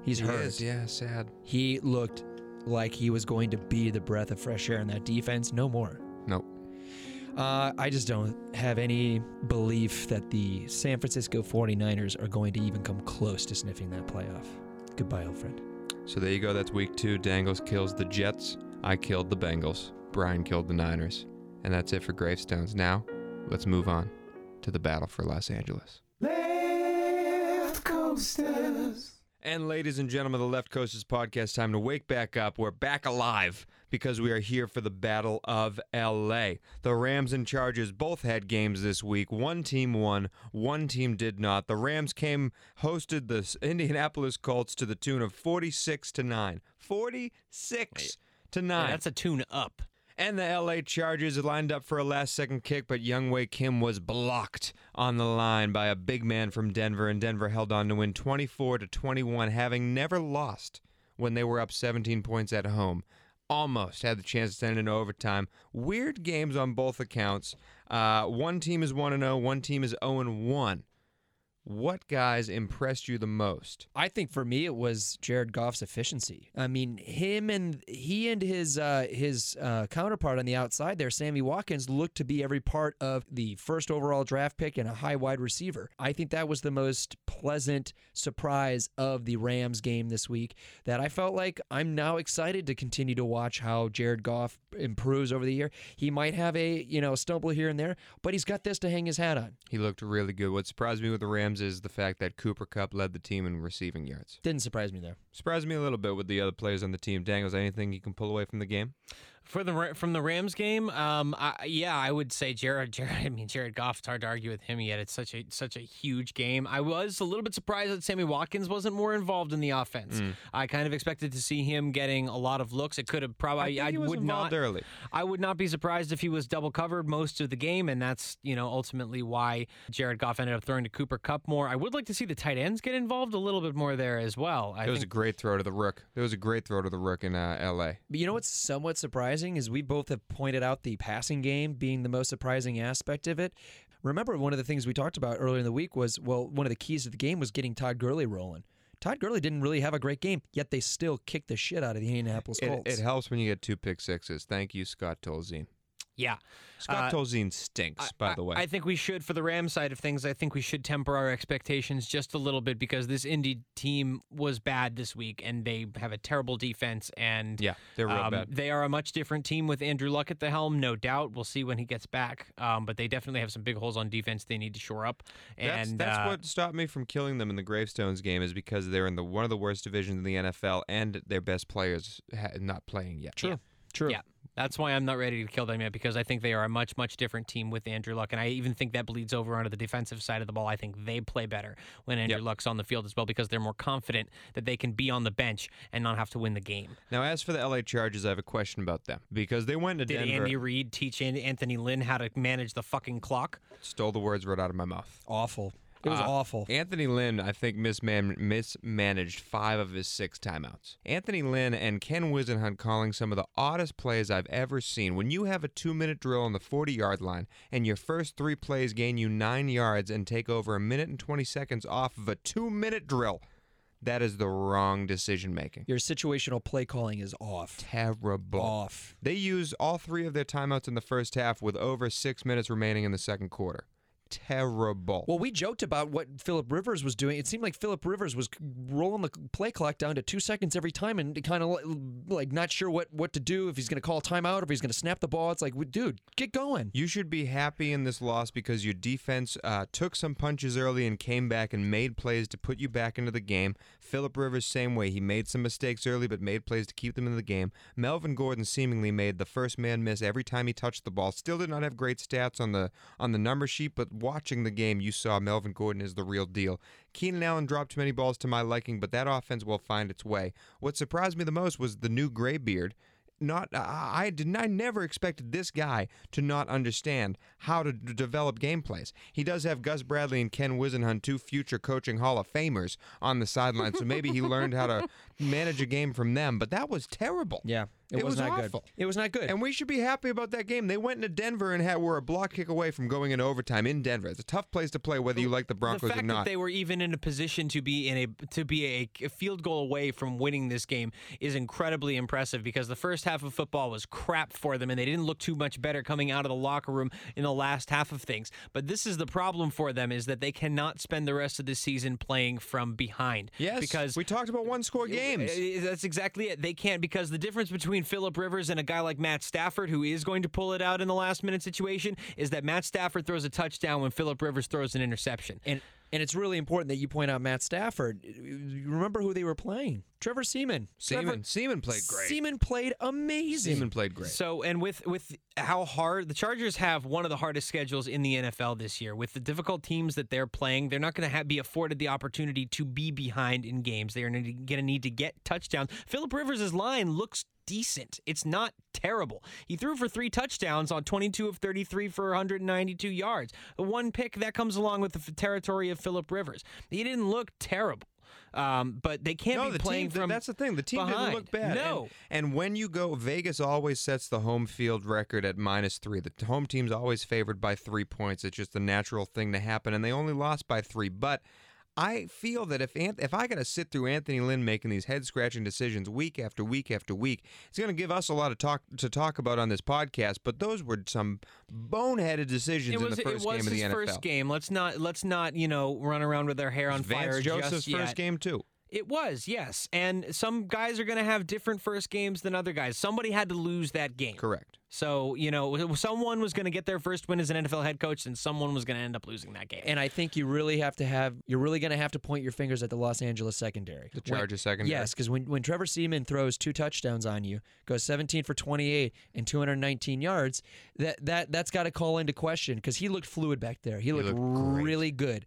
He's
He
hurt.
is, yeah, sad.
He looked like he was going to be the breath of fresh air in that defense. No more.
Nope.
Uh, I just don't have any belief that the San Francisco 49ers are going to even come close to sniffing that playoff. Goodbye, old friend.
So there you go. That's week two. Dangles kills the Jets. I killed the Bengals. Brian killed the Niners. And that's it for Gravestones. Now, let's move on to the battle for Los Angeles.
Left coasters.
And ladies and gentlemen, the Left Coasters podcast time to wake back up. We're back alive because we are here for the Battle of LA. The Rams and Chargers both had games this week. One team won, one team did not. The Rams came hosted the Indianapolis Colts to the tune of 46 to 9. 46 to 9.
Yeah, that's a tune up.
And the LA Chargers lined up for a last second kick, but Younghoe Kim was blocked on the line by a big man from Denver, and Denver held on to win 24 to 21, having never lost when they were up 17 points at home. Almost had the chance to send it in overtime. Weird games on both accounts. Uh, one team is 1 0, one team is 0 1. What guys impressed you the most?
I think for me it was Jared Goff's efficiency. I mean, him and he and his uh, his uh, counterpart on the outside there, Sammy Watkins, looked to be every part of the first overall draft pick and a high wide receiver. I think that was the most pleasant surprise of the Rams game this week. That I felt like I'm now excited to continue to watch how Jared Goff improves over the year. He might have a you know stumble here and there, but he's got this to hang his hat on.
He looked really good. What surprised me with the Rams is the fact that Cooper Kupp led the team in receiving yards.
Didn't surprise me there.
Surprised me a little bit with the other players on the team. Dangles, anything you can pull away from the game?
For the from the Rams game, um, I, yeah, I would say Jared. Jared, I mean Jared Goff. It's hard to argue with him yet. It's such a such a huge game. I was a little bit surprised that Sammy Watkins wasn't more involved in the offense. I kind of expected to see him getting a lot of looks. It could have probably.
I think he was
would
involved
not.
early.
I would not be surprised if he was double covered most of the game, and that's you know ultimately why Jared Goff ended up throwing to Cooper Kupp more. I would like to see the tight ends get involved a little bit more there as well. I
It was a great throw to the rook. It was a great throw to the rook in uh, L.A.
But you know what's somewhat surprising is we both have pointed out the passing game being the most surprising aspect of it. Remember, one of the things we talked about earlier in the week was well, one of the keys to the game was getting Todd Gurley rolling. Todd Gurley didn't really have a great game, yet they still kicked the shit out of the Indianapolis
It,
Colts.
it helps when you get two pick sixes. Thank you, Scott Tolzien.
Yeah.
Scott
Uh,
Tolzien stinks, by
I-
the way.
I think we should, for the Rams side of things, I think we should temper our expectations just a little bit because this Indy team was bad this week and they have a terrible defense. And
yeah, they're real
um,
bad.
they are a much different team with Andrew Luck at the helm, no doubt. We'll see when he gets back. Um, but they definitely have some big holes on defense they need to shore up. And
that's
uh,
what stopped me from killing them in the Gravestones game is because they're in the one of the worst divisions in the NFL and their best players ha- not playing yet.
True. True.
Yeah. That's why I'm not ready to kill them yet because I think they are a much, much different team with Andrew Luck. And I even think that bleeds over onto the defensive side of the ball. I think they play better when Andrew
Yep.
Luck's on the field as well because they're more confident that they can be on the bench and not have to win the game.
Now, as for the LA Chargers, I have a question about them because they went to
Did
Denver,
Andy Reid teach Anthony Lynn how to manage the fucking clock?
stole the words right out of my mouth.
Awful. It was
Uh,
awful.
Anthony Lynn, I think, misman- mismanaged five of his six timeouts. Anthony Lynn and Ken Whisenhunt calling some of the oddest plays I've ever seen. When you have a two minute drill on the 40 yard line and your first three plays gain you nine yards and take over a minute and 20 seconds off of a two minute drill, that is the wrong decision making.
Your situational play calling is off.
Terrible.
Off.
They used all three of their timeouts in the first half with over six minutes remaining in the second quarter. Terrible.
Well, we joked about what Philip Rivers was doing. It seemed like Philip Rivers was rolling the play clock down to two seconds every time, and kind of like not sure what what to do if he's going to call timeout or if he's going to snap the ball. It's like, dude, get going.
You should be happy in this loss because your defense uh, took some punches early and came back and made plays to put you back into the game. Philip Rivers, same way. He made some mistakes early, but made plays to keep them in the game. Melvin Gordon seemingly made the first man miss every time he touched the ball. Still did not have great stats on the on the number sheet, but watching the game, you saw Melvin Gordon is the real deal. Keenan Allen dropped too many balls to my liking, but that offense will find its way. What surprised me the most was the new greybeard not I didn't I never expected this guy to not understand how to d- develop game plays. He does have Gus Bradley and Ken Whisenhunt, two future coaching Hall of Famers, on the sideline, so maybe he learned how to *laughs* manage a game from them. But that was terrible.
Yeah, it,
It
was,
was
not
awful.
good. It was not good.
And we should be happy about that game. They went into Denver and had, were a block kick away from going into overtime in Denver. It's a tough place to play, whether you like the Broncos
the fact
or not.
that they were even in a position to be in a to be a, a field goal away from winning this game is incredibly impressive because the first half of football was crap for them and they didn't look too much better coming out of the locker room in the last half of things. But this is the problem for them is that they cannot spend the rest of the season playing from behind.
yes,
because
we talked about one score games.
uh, That's exactly it. They can't because the difference between Philip Rivers and a guy like Matt Stafford, who is going to pull it out in the last minute situation, is that Matt Stafford throws a touchdown when Philip Rivers throws an interception.
and and it's really important that you point out Matt Stafford. You remember who they were playing? Trevor Siemian.
Siemian,
Trevor,
Siemian played great.
Siemian played amazing.
Siemian played great.
So, and with with how hard the Chargers have one of the hardest schedules in the NFL this year, with the difficult teams that they're playing, they're not going to be afforded the opportunity to be behind in games. They're going to need to get touchdowns. Philip Rivers' line looks decent. It's not terrible. He threw for three touchdowns on 22 of 33 for 192 yards. The one pick that comes along with the territory of Philip Rivers. He didn't look terrible. Um, but they can't
no,
be
the
playing
team.
from.
that's the thing. The team didn't look bad.
No.
And, and when you go, Vegas always sets the home field record at minus three. The home team's always favored by three points. It's just a natural thing to happen, and they only lost by three. But I feel that if Anth- if I got to sit through Anthony Lynn making these head scratching decisions week after week after week, it's going to give us a lot of talk to talk about on this podcast. But those were some boneheaded decisions
was,
in the first game of the NFL.
It his
NFL.
first game. Let's not let's not you know run around with our hair on
Vance
fire
Joseph's
just
first game too.
It was yes, and some guys are going to have different first games than other guys. Somebody had to lose that game,
Correct.
So you know someone was going to get their first win as an NFL head coach, and someone was going to end up losing that game.
And I think you really have to have you're really going to have to point your fingers at the Los Angeles secondary.
The Chargers secondary.
Yes, because when, when Trevor Siemian throws two touchdowns on you, goes 17 for 28 and 219 yards, that that that's got to call into question because he looked fluid back there. He looked,
looked great.
really good.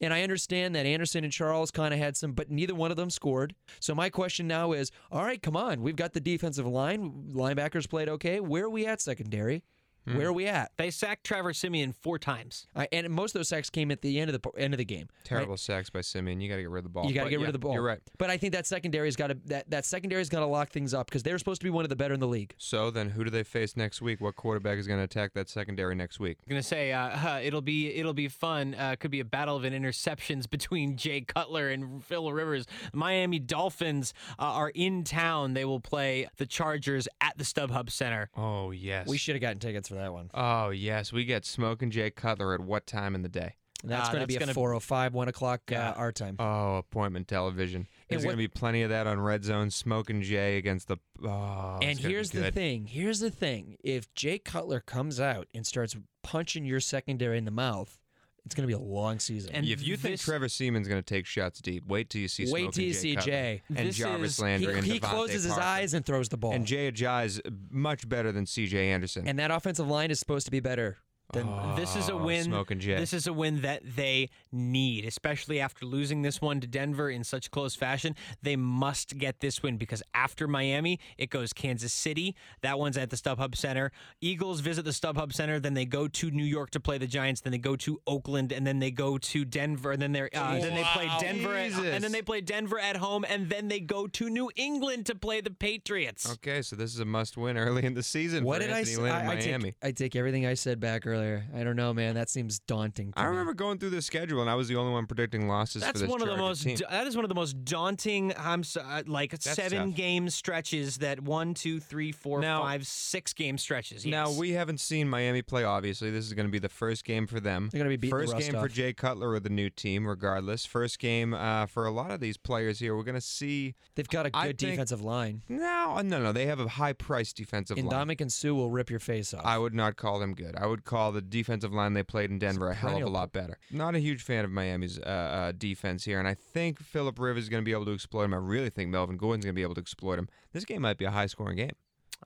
And I understand that Anderson and Charles kind of had some, but neither one of them scored. So my question now is, all right, come on, we've got the defensive line. Linebackers played okay. Where are we at secondary?
Hmm.
Where are we at?
they sacked Trevor Siemian four times.
I, and most of those sacks came at the end of the end of the game. right?
Terrible sacks by Siemian. You got to get rid of the ball.
You got to
But
get rid
yeah,
of the ball.
You're right.
But I think that secondary's got to that that secondary's got to lock things up because they're supposed to be one of the better in the league.
So then, who do they face next week? What quarterback is going to attack that secondary next week?
I'm gonna say uh, it'll be it'll be fun. Uh, could be a battle of an interceptions *laughs* between Jay Cutler and Phil Rivers. Miami Dolphins uh, are in town. They will play the Chargers at the StubHub Center.
Oh yes.
We should have gotten tickets for that one.
Oh yes, we get Smoke and Jay Cutler at what time in the day?
And that's
Ah,
going to
that's
be
gonna-
at 405, 1 o'clock
Yeah.
uh, our time.
Oh, appointment television. There's
what-
going to be plenty of that on Red Zone. Smoking Jay against the. Oh,
and here's the thing. Here's the thing. If Jay Cutler comes out and starts punching your secondary in the mouth, it's going to be a long season.
And
If you think
this-
Trevor Siemian's going to take shots deep, wait till you see.
Wait
Smoking
till you
Jay
see
Cutler.
Jay.
and
This
Jarvis
is-
he
and
he
DeVante
closes his
Parker.
eyes and throws the ball.
And Jay Ajayi's much better than C.J. Anderson.
And that offensive line is supposed to be better. Than,
This is a
Oh,
win. This is a win that they need, especially after losing this one to Denver in such close fashion. They must get this win because after Miami, it goes Kansas City. That one's at the StubHub Center. Eagles visit the StubHub Center, then they go to New York to play the Giants, then they go to Oakland, and then they go to Denver, and then they uh, then they play Denver, at, and then they play Denver at home, and then they go to New England to play the Patriots.
Okay, so this is a must-win early in the season
what
for
did I say? I, I take, I take everything I said back earlier. I don't know, man. That seems daunting. To
I
me.
remember going through the schedule, and I was the only one predicting losses
That's
for this
one of the most.
team.
That is one of the most daunting. I'm so, uh, like seven
tough.
game stretches. That one, two, three, four,
Now-
five, six game stretches.
Now we haven't seen Miami play. Obviously, this is going to be the first game for them.
They're gonna be beating the
first
rust
game for. Jay Cutler with the new team. Regardless, first game uh, for a lot of these players here. We're going to see.
They've got a good
think-
defensive line.
No, no, no. They have a high-priced defensive line.
Ndamukong Suh will rip your face off.
I would not call them good. I would call the defensive line they played in Denver a hell of a lot better. Not a huge fan of Miami's uh, uh, defense here, and I think Philip Rivers is going to be able to exploit him. I really think Melvin Gordon's going to be able to exploit him. This game might be a high-scoring game.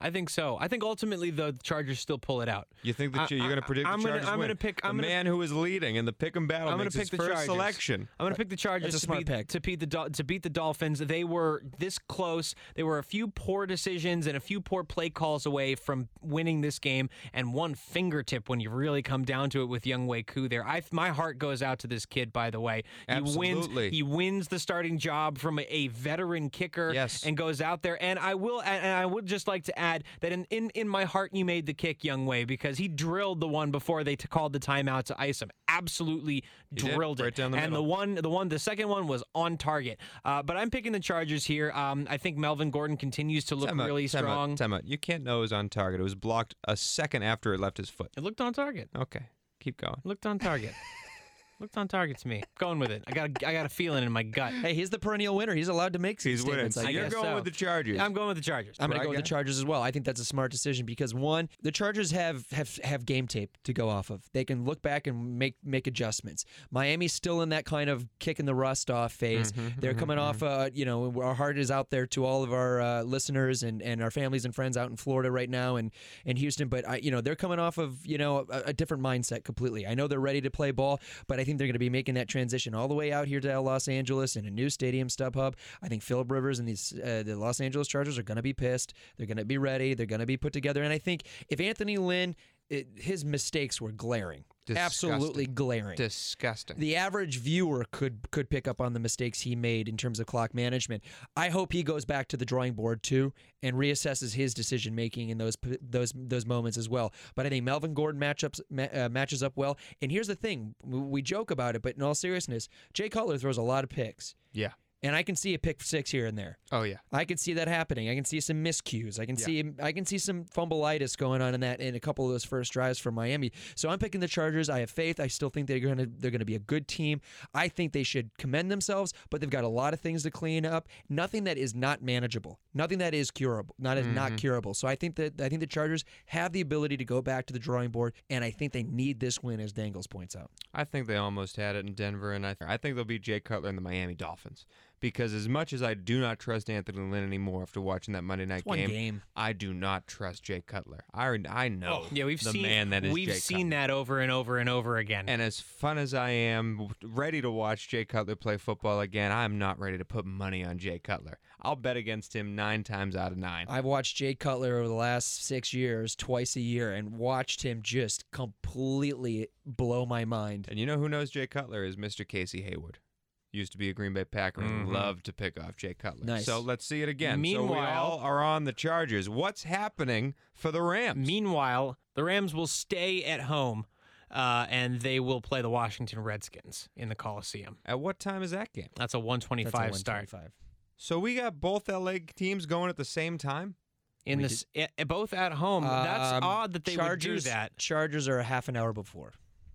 I think so. I think ultimately the Chargers still pull it out.
You think that
I-
you- you're going to predict
I'm
the
gonna- I'm
win?
gonna pick-
the
I'm gonna-
man who is leading in the pick'em battle
I'm gonna pick
his
the
first
Chargers.
selection.
I'm going to pick the Chargers
That's a
to, beat,
pick.
to beat the to beat the Dolphins. They were this close. They were a few poor decisions and a few poor play calls away from winning this game, and one fingertip when you really come down to it with Younghoe Koo there. I my heart goes out to this kid. By the way, he
Absolutely.
wins. He wins the starting job from a, a veteran kicker.
Yes.
and goes out there. And I will. And and I would just like to add that in in, in my heart, you made the kick, Younghoe, because he drilled the one before they t- called the timeout to ice him. Absolutely
did,
drilled it.
right down the
and
middle.
the one, the one, the second one was on target. Uh, but I'm picking the Chargers here. Um, I think Melvin Gordon continues to look
Time
really
time out,
strong.
time out. You can't know it was on target. It was blocked a second after it left his foot.
It looked on target.
Okay, keep going.
It looked on target. *laughs* looked on target to me. Going with it. I got, a, I got a feeling in my gut.
Hey, he's the perennial winner. He's allowed to make some
He's winning.
statements.
So
I
you're
guess.
going
so.
with the Chargers.
I'm going with the Chargers.
I'm going to go with the? Chargers as well. I think that's a smart decision because one, the Chargers have have have game tape to go off of. They can look back and make make adjustments. Miami's still in that kind of kicking the rust off phase.
Mm-hmm,
They're coming off. Uh, you know, our heart is out there to all of our uh, listeners and, and our families and friends out in Florida right now and in Houston. But I, you know, they're coming off of you know a, a different mindset completely. I know they're ready to play ball, but I think they're going to be making that transition all the way out here to Los Angeles in a new stadium, StubHub. I think Philip Rivers and these uh, the Los Angeles Chargers are going to be pissed. They're going to be ready. They're going to be put together. And I think if Anthony Lynn, it, his mistakes were glaring, absolutely glaring.
Disgusting.
The average viewer could could pick up on the mistakes he made in terms of clock management. I hope he goes back to the drawing board too and reassesses his decision making in those those those moments as well. But I think Melvin Gordon matchups ma- uh, matches up well. And here's the thing: we joke about it, but in all seriousness, Jay Cutler throws a lot of picks,
yeah.
And I can see a pick six here and there.
Oh yeah.
I can see that happening. I can see some miscues. I can see I can see some fumbleitis going on in that in a couple of those first drives for Miami. So I'm picking the Chargers. I have faith. I still think they're going to they're going to be a good team. I think they should commend themselves, but they've got a lot of things to clean up. Nothing that is not manageable. Nothing that is curable. Not is not mm-hmm. curable. So I think that I think the Chargers have the ability to go back to the drawing board, and I think they need this win, as Dangles points out.
I think they almost had it in Denver, and I, I think they'll be Jay Cutler and the Miami Dolphins. Because as much as I do not trust Anthony Lynn anymore after watching that Monday night game,
game.
I do not trust Jay Cutler. I, I know Oh,
yeah, we've
the
seen
man that is
we've
Jay
seen
Cutler.
that over and over and over again.
And as fun as I am, ready to watch Jay Cutler play football again, I'm not ready to put money on Jay Cutler. I'll bet against him nine times out of nine.
I've watched Jay Cutler over the last six years, twice a year, and watched him just completely blow my mind.
And you know who knows Jay Cutler is Mr. Casey Hayward. Used to be a Green Bay Packer and
Mhm.
loved to pick off Jay Cutler.
Nice.
So let's see it again. so we
Meanwhile-
all are on the Chargers. What's happening for the Rams?
Meanwhile, the Rams will stay at home, uh, and they will play the Washington Redskins in the Coliseum.
At what time is that game?
That's a 125
That's a
start.
So we got both LA teams going at the same time?
In
We
this, eh, both at home. That's
Um,
odd that they
Chargers,
would do that.
Chargers are a half an hour before,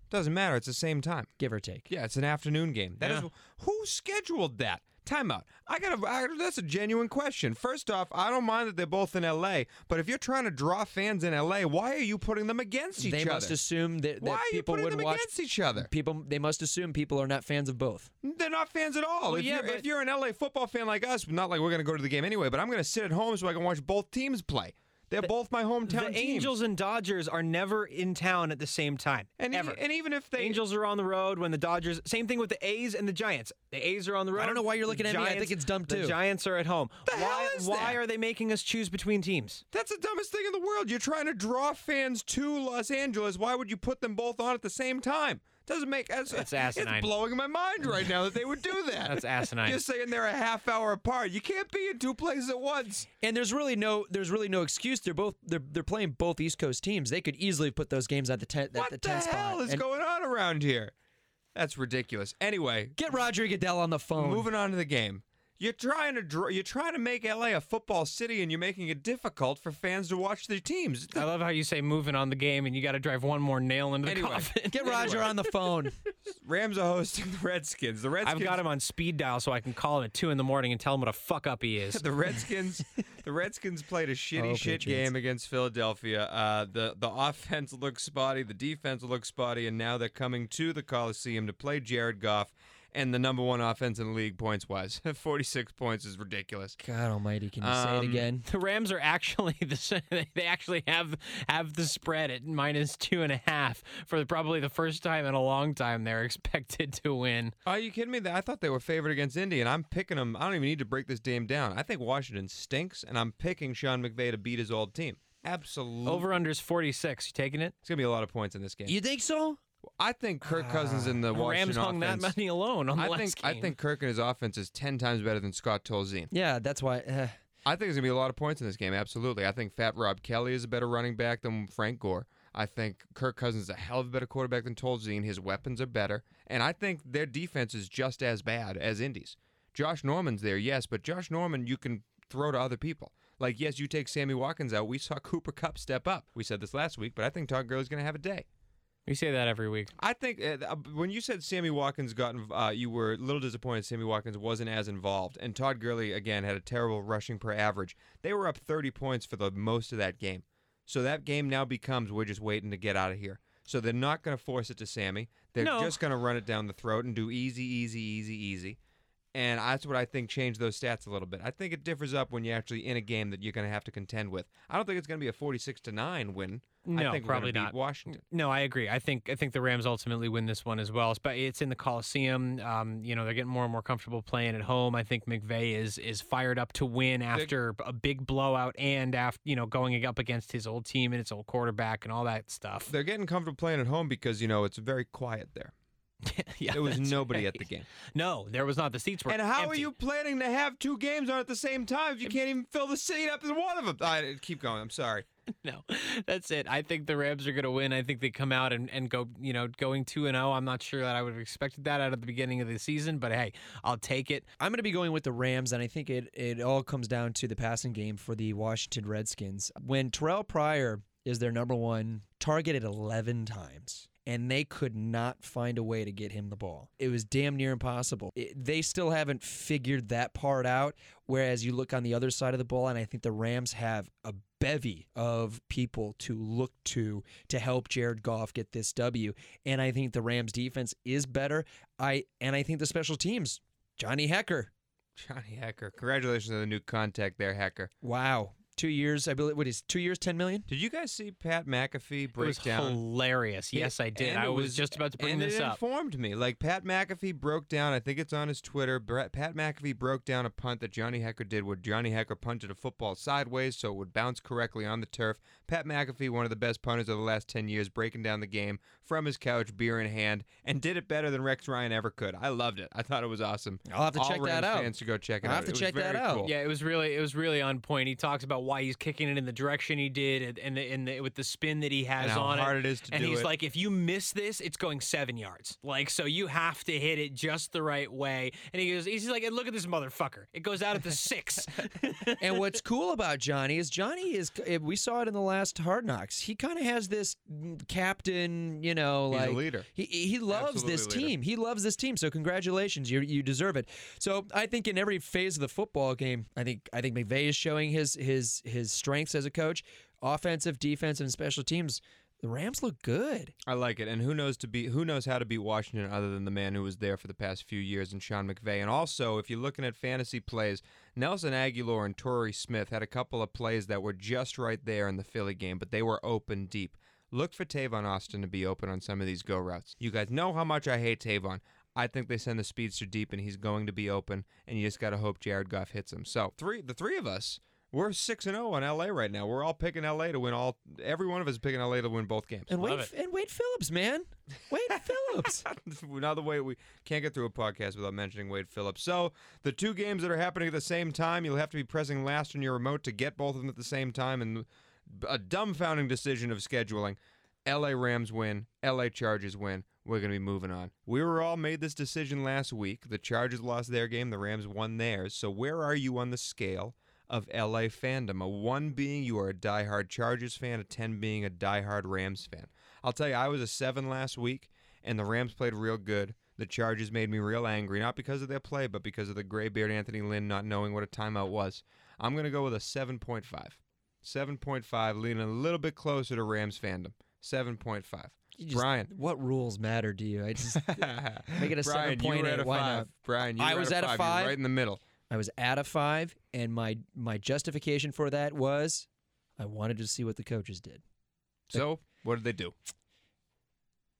Doesn't matter. It's the same time.
give or take.
Yeah, it's an afternoon game. That is
Yeah.
who scheduled that? Timeout. I got to. That's a genuine question. First off, I don't mind that they're both in LA, but if you're trying to draw fans in LA, why are you putting them against each other?
they
other?
must assume that, that
why are you
people
putting
would
them
watch.
against each other?
People, they must assume people are not fans of both.
They're not fans at all. If,
yeah,
you're,
but-
if you're an LA football fan like us, not like we're going to go to the game anyway, but I'm going to sit at home so I can watch both teams play. They're both my hometown
The
teams.
Angels and Dodgers are never in town at the same time.
and, e- and even if they
Angels are on the road when the Dodgers. Same thing with the A's and the Giants. The A's are on the road.
I don't know why you're
the
looking at me. I think it's dumb, too. The.
Giants are at home.
The
why?
hell is
why are they making us choose between teams?
That's the dumbest thing in the world. You're trying to draw fans to Los Angeles. Why would you put them both on at the same time? Doesn't make that's, *laughs*
That's asinine.
It's blowing my mind right now that they would do *laughs* that.
That's asinine.
Just saying they're a half hour apart. You can't be in two places at once.
And there's really no, there's really no excuse. They're both, they're, they're playing both East Coast teams. They could easily put those games at the ten, at
what
the
the,
ten
hell
spot.
is
And
going on around here? That's ridiculous. Anyway,
Get Roger Goodell on the phone.
moving on to the game. You're trying to draw, you're trying to make LA a football city, and you're making it difficult for fans to watch their teams.
I love how you say moving on the game and you got to drive one more nail into the
Anyway.
coffin.
Get Roger on the phone. *laughs*
Rams are hosting the Redskins. The Redskins.
I've got him on speed dial so I can call him at two in the morning and tell him what a fuck up he is. *laughs*
the Redskins, the Redskins played a shitty
Oh,
shit
Patriots.
game against Philadelphia. Uh, the the offense looks spotty, the defense looks spotty, and now they're coming to the Coliseum to play Jared Goff. And the number one offense in the league points wise. *laughs* 46 points is ridiculous.
God Almighty, can you say it
Um,
again? *laughs*
The Rams are actually *laughs* the s- they actually have have the spread at minus two and a half for probably the first time in a long time. They're expected to win.
Are you kidding me? I thought they were favored against Indy, and I'm picking them. I don't even need to break this game down. I think Washington stinks, and I'm picking Sean McVay to beat his old team. Absolutely.
Over unders forty six. You taking it?
It's gonna be a lot of points in this game.
You think so?
I think Kirk Cousins in the
The
Washington
Rams hung
offense.
that money alone on the
I
last
think
game.
I think Kirk and his offense is ten times better than Scott Tolzien.
Yeah, that's why. Uh,
I think there's gonna be a lot of points in this game. Absolutely. I think Fat Rob Kelley is a better running back than Frank Gore. I think Kirk Cousins is a hell of a better quarterback than Tolzien. His weapons are better, and I think their defense is just as bad as Indy's. Josh Norman's there, yes, but Josh Norman you can throw to other people. Like yes, you take Sammy Watkins out. We saw Cooper Kupp step up. We said this last week, but I think Todd Gurley's gonna have a day.
We say that every week.
I think uh, uh, when you said Sammy Watkins got, inv- uh, you were a little disappointed Sammy Watkins wasn't as involved, and Todd Gurley again had a terrible rushing per average. They were up 30 points for the most of that game, so that game now becomes we're just waiting to get out of here. So they're not going to force it to Sammy. They're
No.
just going to run it down the throat and do easy, easy, easy, easy. And that's what I think changed those stats a little bit. I think it differs up when you're actually in a game that you're going to have to contend with. I don't think it's going to be a 46 to nine win. I
No,
think we're
probably not.
Washington.
No, I agree. I think I think the Rams ultimately win this one as well. But it's in the Coliseum. Um, you know, they're getting more and more comfortable playing at home. I think McVay is is fired up to win after a big blowout and after you know going up against his old team and its old quarterback and all that stuff.
They're getting comfortable playing at home because you know it's very quiet there. *laughs*
yeah,
There was nobody
right.
at the game.
No, there was not. The seats were.
And how are you planning to have two games on at the same time if you can't even fill the seat up in one of them? I, keep going. I'm sorry. *laughs*
No, that's it. I think the Rams are going to win. I think they come out and, and go, you know, going 2 and 0. I'm not sure that I would have expected that out of the beginning of the season, but hey, I'll take it.
I'm going to be going with the Rams, and I think it, it all comes down to the passing game for the Washington Redskins. When Terrelle Pryor is their number one, targeted 11 times. And they could not find a way to get him the ball. It was damn near impossible. It- they still haven't figured that part out. Whereas you look on the other side of the ball, and I think the Rams have a bevy of people to look to to help Jared Goff get this W. And I think the Rams defense is better. I and I think the special teams, Johnny Hekker,
Johnny Hekker. Congratulations on the new contact there, Hekker.
Wow. Two years, I believe. What is two years, ten million?
Did you guys see Pat McAfee break
It
break
was
down?
hilarious. Yes, I did.
And
I
it
was, just about to bring
and
this
it
up.
informed me. Like Pat McAfee broke down. I think it's on his Twitter. Pat McAfee broke down a punt that Johnny Hekker did, where Johnny Hekker punted a football sideways so it would bounce correctly on the turf. Pat McAfee, one of the best punters of the last ten years, breaking down the game from his couch, beer in hand, and did it better than Rex Ryan ever could. I loved it. I thought it was awesome.
I'll have to
All
check that out.
Fans to go check it
I'll
out.
have to
It
check that out.
cool.
Yeah, it was really it was really on point. He talks about why he's kicking it in the direction he did and and, the, and the, with the spin that he has
And how
on
hard
it.
it is to
and
do
he's
it.
like, if you miss this, it's going seven yards. Like, so you have to hit it just the right way. And he goes, he's like, look at this motherfucker. It goes out at the six. *laughs*
and what's cool about Johnny is Johnny is eh, we saw it in the last Hard Knocks. He kind of has this captain, you know,
He's a
like
leader.
He he loves
Absolutely
this
leader.
team. He loves this team. So congratulations, you you deserve it. So I think in every phase of the football game, I think I think McVay is showing his his his strengths as a coach, offensive, defensive, and special teams. The Rams look good.
I like it, and who knows to be who knows how to beat Washington other than the man who was there for the past few years and Sean McVay. And also, if you're looking at fantasy plays, Nelson Agholor and Torrey Smith had a couple of plays that were just right there in the Philly game, but they were open deep. Look for Tavon Austin to be open on some of these go routes. You guys know how much I hate Tavon. I think they send the speedster deep, and he's going to be open, and you just got to hope Jared Goff hits him. So three, the three of us. We're six and zero on LA right now. We're all picking LA to win all. Every one of us is picking LA to win both games.
And
Love
Wade and Wade Phillips, man. Wade *laughs* Phillips. *laughs*
Another way we can't get through a podcast without mentioning Wade Phillips. So the two games that are happening at the same time, you'll have to be pressing last on your remote to get both of them at the same time, and a dumbfounding decision of scheduling. L.A. Rams win. L.A. Chargers win. We're gonna be moving on. We were all made this decision last week. The Chargers lost their game. The Rams won theirs. So where are you on the scale? Of LA fandom, a one being you are a diehard Chargers fan, a ten being a diehard Rams fan. I'll tell you, I was a seven last week, and the Rams played real good. The Chargers made me real angry, not because of their play, but because of the graybeard Anthony Lynn not knowing what a timeout was. I'm going to go with a 7.5. 7.5, leaning a little bit closer to Rams fandom. 7.5.
you just-
Brian.
what rules matter to you? I just *laughs* Make it a
Brian, you
7.8,
at
why
five.
not?
Brian, you
I was
at a
at
five. You were
five.
right in the middle.
I was at a five, and my my justification for that was I wanted to see what the coaches did.
So, what did they do?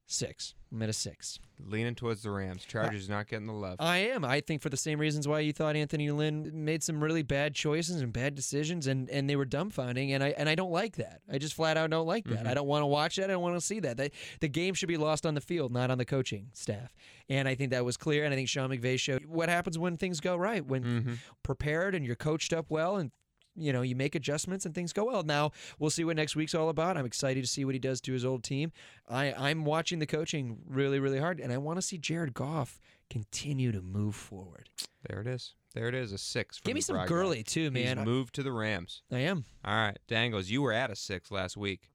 Six. I'm at a six.
Leaning towards the Rams. Chargers not getting the love.
I am. I think for the same reasons why you thought Anthony Lynn made some really bad choices and bad decisions, and, and they were dumbfounding, and I and I don't like that. I just flat out don't like that. I don't want to watch that. I don't want to see that. They, the game should be lost on the field, not on the coaching staff. And I think that was clear. And I think Sean McVay showed what happens when things go right, when
Mm-hmm.
prepared and you're coached up well, and you know you make adjustments and things go well. Now we'll see what next week's all about. I'm excited to see what he does to his old team. I I'm watching the coaching really really hard, and I want to see Jared Goff continue to move forward.
There it is. There it is. A six.
Give me some
Gurley
too, man.
He's moved to the Rams.
I am.
All right, Dangles, you were at a six last week.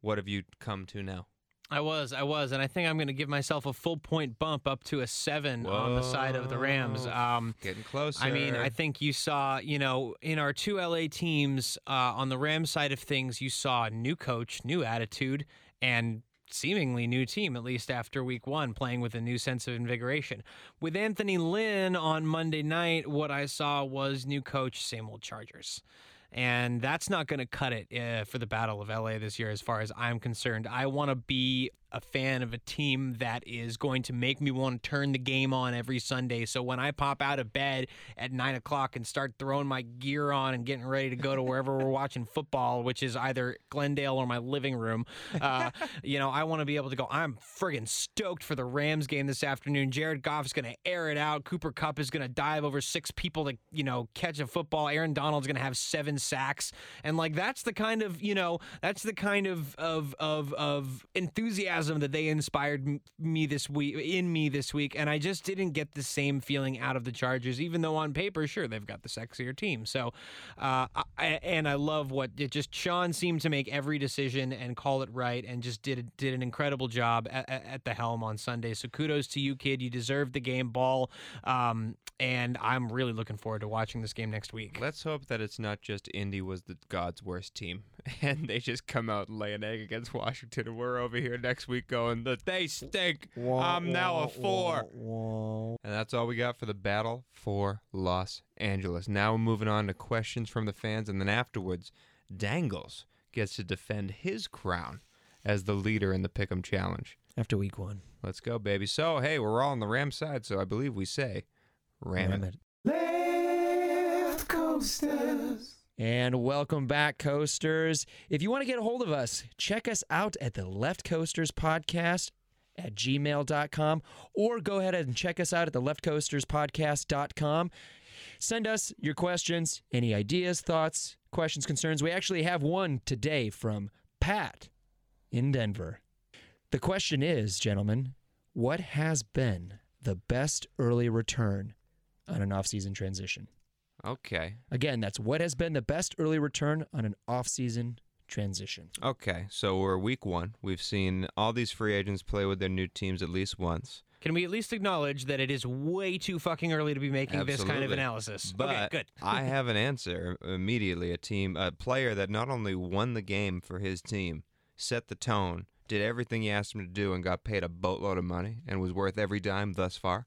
What have you come to now?
I was, I was, and I think I'm going to give myself a full point bump up to a seven on the side of the Rams. Um,
Getting closer.
I mean, I think you saw, you know, in our two LA teams uh, on the Rams side of things, you saw new coach, new attitude, and seemingly new team, at least after week one, playing with a new sense of invigoration. With Anthony Lynn on Monday night, what I saw was new coach, same old Chargers. And that's not going to cut it uh, for the Battle of LA this year, as far as I'm concerned. I want to be a fan of a team that is going to make me want to turn the game on every Sunday. So when I pop out of bed at nine o'clock and start throwing my gear on and getting ready to go to wherever we're watching football, which is either Glendale or my living room, uh, *laughs* you know, I want to be able to go. I'm friggin' stoked for the Rams game this afternoon. Jared Goff is going to air it out. Cooper Kupp is going to dive over six people to, you know, catch a football. Aaron Donald's going to have seven sacks, and like that's the kind of, you know, that's the kind of of of of enthusiasm that they inspired me this week in me this week, and I just didn't get the same feeling out of the Chargers, even though on paper, sure, they've got the sexier team. So, uh, I, and I love what it just Sean seemed to make every decision and call it right, and just did did an incredible job at, at, the helm on Sunday. So kudos to you, kid. You deserved the game ball, um, and I'm really looking forward to watching this game next week.
Let's hope that it's not just Indy was the God's worst team, *laughs* and they just come out and lay an egg against Washington, and we're over here next week going that they stink. I'm now a four. And that's all we got for the battle for Los Angeles. Now we're moving on to questions from the fans, and then afterwards, Dangles gets to defend his crown as the leader in the Pick'em Challenge.
After week one,
Let's go, baby. So, hey, we're all on the Ram side, so I believe we say ram,
Ram
it.
it.
Left coasters.
And welcome back, coasters. If you want to get a hold of us, check us out at the Left Coasters Podcast at gmail.com or go ahead and check us out at the leftcoasterspodcast.com. Send us your questions, any ideas, thoughts, questions, concerns. We actually have one today from Pat in Denver. The question is, gentlemen, what has been the best early return on an off-season transition?
Okay.
Again, that's what has been the best early return on an off-season transition.
Okay, so we're week one. We've seen all these free agents play with their new teams at least once.
Can we at least acknowledge that it is way too fucking early to be making this kind of analysis?
But
okay, good. *laughs*
I have an answer immediately. A team, a player that not only won the game for his team, set the tone, did everything he asked him to do, and got paid a boatload of money, and was worth every dime thus far.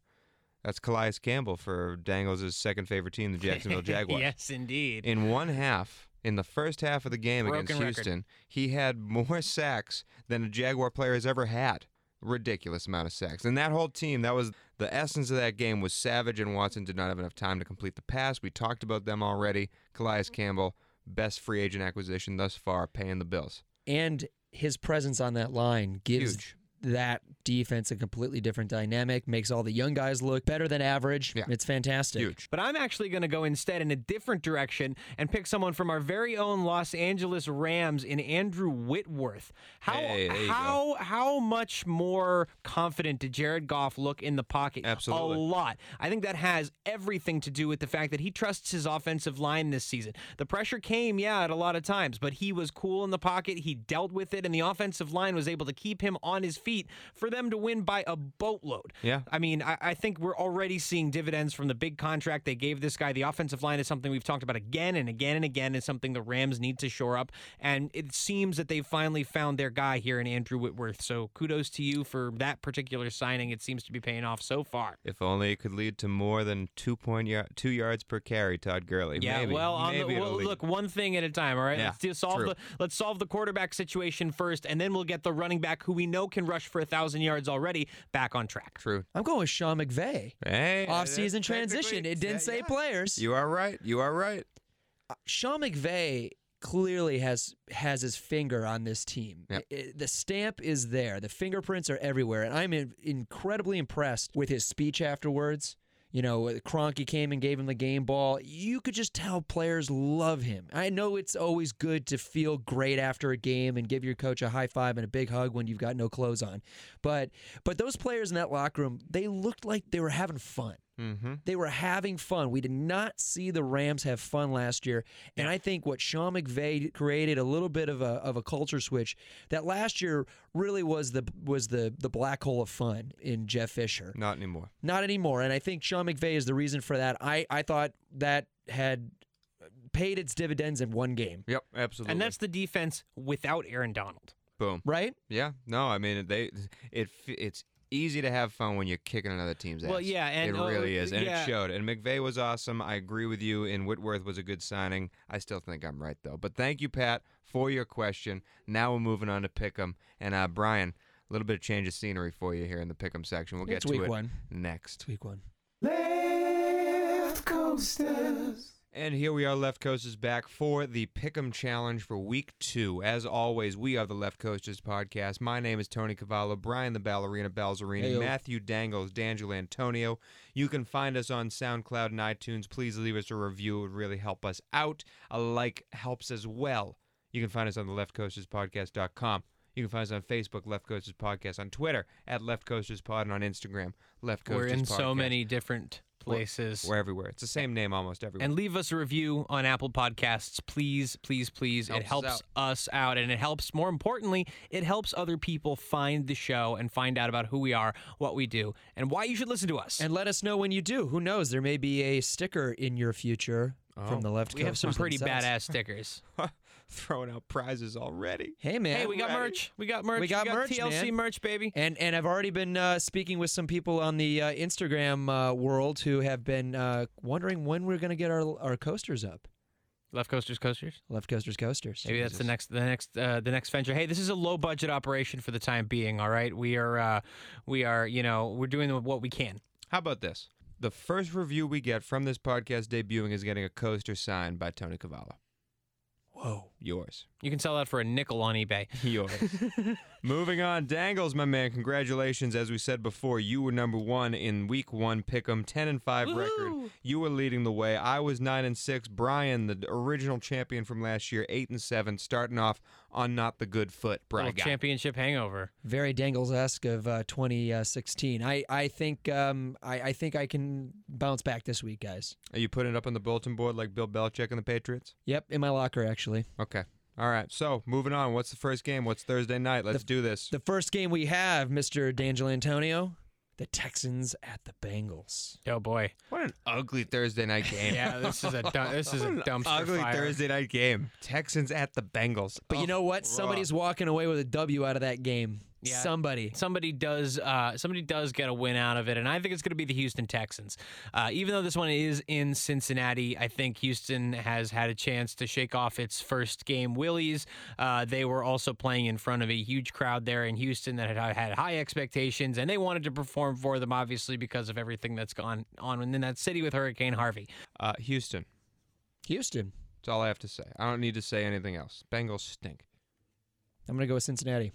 That's Calais Campbell for Dangles' second favorite team, the Jacksonville *laughs* Jaguars.
yes, indeed.
In one half, in the first half of the game
Broken
against
record.
Houston, he had more *laughs* sacks than a Jaguar player has ever had. Ridiculous amount of sacks. And that whole team, that was the essence of that game was Savage and Watson did not have enough time to complete the pass. We talked about them already. Calais Campbell, best free agent acquisition thus far, paying the bills.
And his presence on that line gives
Huge.
That defense a completely different dynamic, makes all the young guys look better than average.
Yeah.
It's fantastic.
Huge.
But I'm actually going to go instead in a different direction and pick someone from our very own Los Angeles Rams in Andrew Whitworth. How
Hey, there you go.
how how much more confident did Jared Goff look in the pocket?
Absolutely.
A lot. I think that has everything to do with the fact that he trusts his offensive line this season. The pressure came, yeah, at a lot of times, but he was cool in the pocket. He dealt with it, and the offensive line was able to keep him on his feet feet for them to win by a boatload.
Yeah.
I mean, I, I think we're already seeing dividends from the big contract they gave this guy. The offensive line is something we've talked about again and again and again. Is something the Rams need to shore up, and it seems that they've finally found their guy here in Andrew Whitworth. So kudos to you for that particular signing. It seems to be paying off so far.
If only it could lead to more than two point yard, two yards per carry, Todd Gurley.
Yeah,
maybe,
well, on the, well look, one thing at a time. All right,
Yeah,
let's solve
true.
the let's solve the quarterback situation first, and then we'll get the running back who we know can rush for a thousand yards already back on track.
True.
I'm going with Sean McVay.
Hey,
Off-season transition. It didn't
yeah,
say
yeah.
players.
You are right. You are right.
Uh, Sean McVay clearly has has his finger on this team.
Yep.
I- I- the stamp is there. The fingerprints are everywhere, and I'm in, incredibly impressed with his speech afterwards. You know, Kroenke came and gave him the game ball. You could just tell players love him. I know it's always good to feel great after a game and give your coach a high five and a big hug when you've got no clothes on. But but those players in that locker room, they looked like they were having fun.
Mm-hmm.
They were having fun. We did not see the Rams have fun last year, and I think what Sean McVay created a little bit of a of a culture switch that last year really was the was the the black hole of fun in Jeff Fisher.
Not anymore.
Not anymore, and I think Sean McVay is the reason for that. I I thought that had paid its dividends in one game,
Yep, absolutely.
And that's the defense without Aaron Donald.
boom.
right?
Yeah. No, I mean they. It it's easy to have fun when you're kicking another team's ass.
Well, yeah, and,
it
uh,
really is, and
yeah.
it showed. And McVay was awesome. I agree with you. And Whitworth was a good signing. I still think I'm right though. But thank you, Pat, for your question. Now we're moving on to Pick'em. And uh, Brian, a little bit of change of scenery for you here in the Pick'em section. We'll get
It's
to
week
it
one.
next.
It's week one.
Left coasters.
And here we are, Left Coasters, back for the Pick'em Challenge for Week Two. As always, we are the Left Coasters podcast. My name is Tony Cavallo, Brian the Ballerina Balzerini,
Heyo.
Matthew Dangles, D'Angelo Antonio. You can find us on SoundCloud and iTunes. Please leave us a review; it would really help us out. A like helps as well. You can find us on the Left Coasters leftcoasterspodcast.com. You can find us on Facebook, Left Coasters Podcast, on Twitter at Left Coasters Pod, and on Instagram, Left Coasters
We're in
Podcast.
so many different places.
We're everywhere. It's the same name almost everywhere.
and leave us a review on Apple Podcasts, please, please, please. it
Helps us
helps us out, and it helps. More importantly, it helps other people find the show and find out about who we are, what we do, and why you should listen to us.
And let us know when you do. Who knows? There may be a sticker in your future oh. from the left
we have some pretty
themselves.
badass stickers. *laughs*
Throwing out prizes already.
Hey man,
hey, we got
ready?
merch. We got merch.
We got merch,
TLC
man.
merch, baby.
And and I've already been uh, speaking with some people on the uh, Instagram uh, world who have been uh, wondering when we're going to get our our coasters up.
Left coasters, coasters.
Left coasters, coasters.
Maybe that's the next, the next, uh, the next venture. Hey, this is a low budget operation for the time being. All right, we are, uh, we are, you know, we're doing what we can.
How about this? The first review we get from this podcast debuting is getting a coaster signed by Tony Cavallo.
Whoa.
Yours.
You can sell that for a nickel on eBay. *laughs*
Yours. *laughs* Moving on, Dangles, my man. Congratulations. As we said before, you were number one in week one pick'em, ten and five record. You were leading the way. I was nine and six. Brian, the original champion from last year, eight and seven, starting off on not the good foot.
Little
Brian.
championship hangover.
Very Dangles-esque of uh, 2016. I I think um, I, I think I can bounce back this week, guys.
Are you putting it up on the bulletin board like Bill Belichick and the Patriots?
Yep, in my locker actually.
Okay. All right. So moving on. What's the first game? What's Thursday night? Let's do this.
The first game we have, Mr. D'Angelo Antonio, the Texans at the Bengals.
Oh boy.
What an ugly Thursday night game.
Yeah, this is a du- this is a *laughs* dumpster
ugly
fire.
Thursday night game. Texans at the Bengals.
But you
oh,
know what?
raw.
Somebody's walking away with a W out of that game.
Yeah.
Somebody.
somebody does uh, somebody does get a win out of it, and I think it's going to be the Houston Texans. Uh, even though this one is in Cincinnati, I think Houston has had a chance to shake off its first game willies. Uh, they were also playing in front of a huge crowd there in Houston that had had high expectations, and they wanted to perform for them, obviously because of everything that's gone on in that city with Hurricane Harvey.
Uh, Houston.
Houston.
That's all I have to say. I don't need to say anything else. Bengals stink.
I'm going to go with Cincinnati.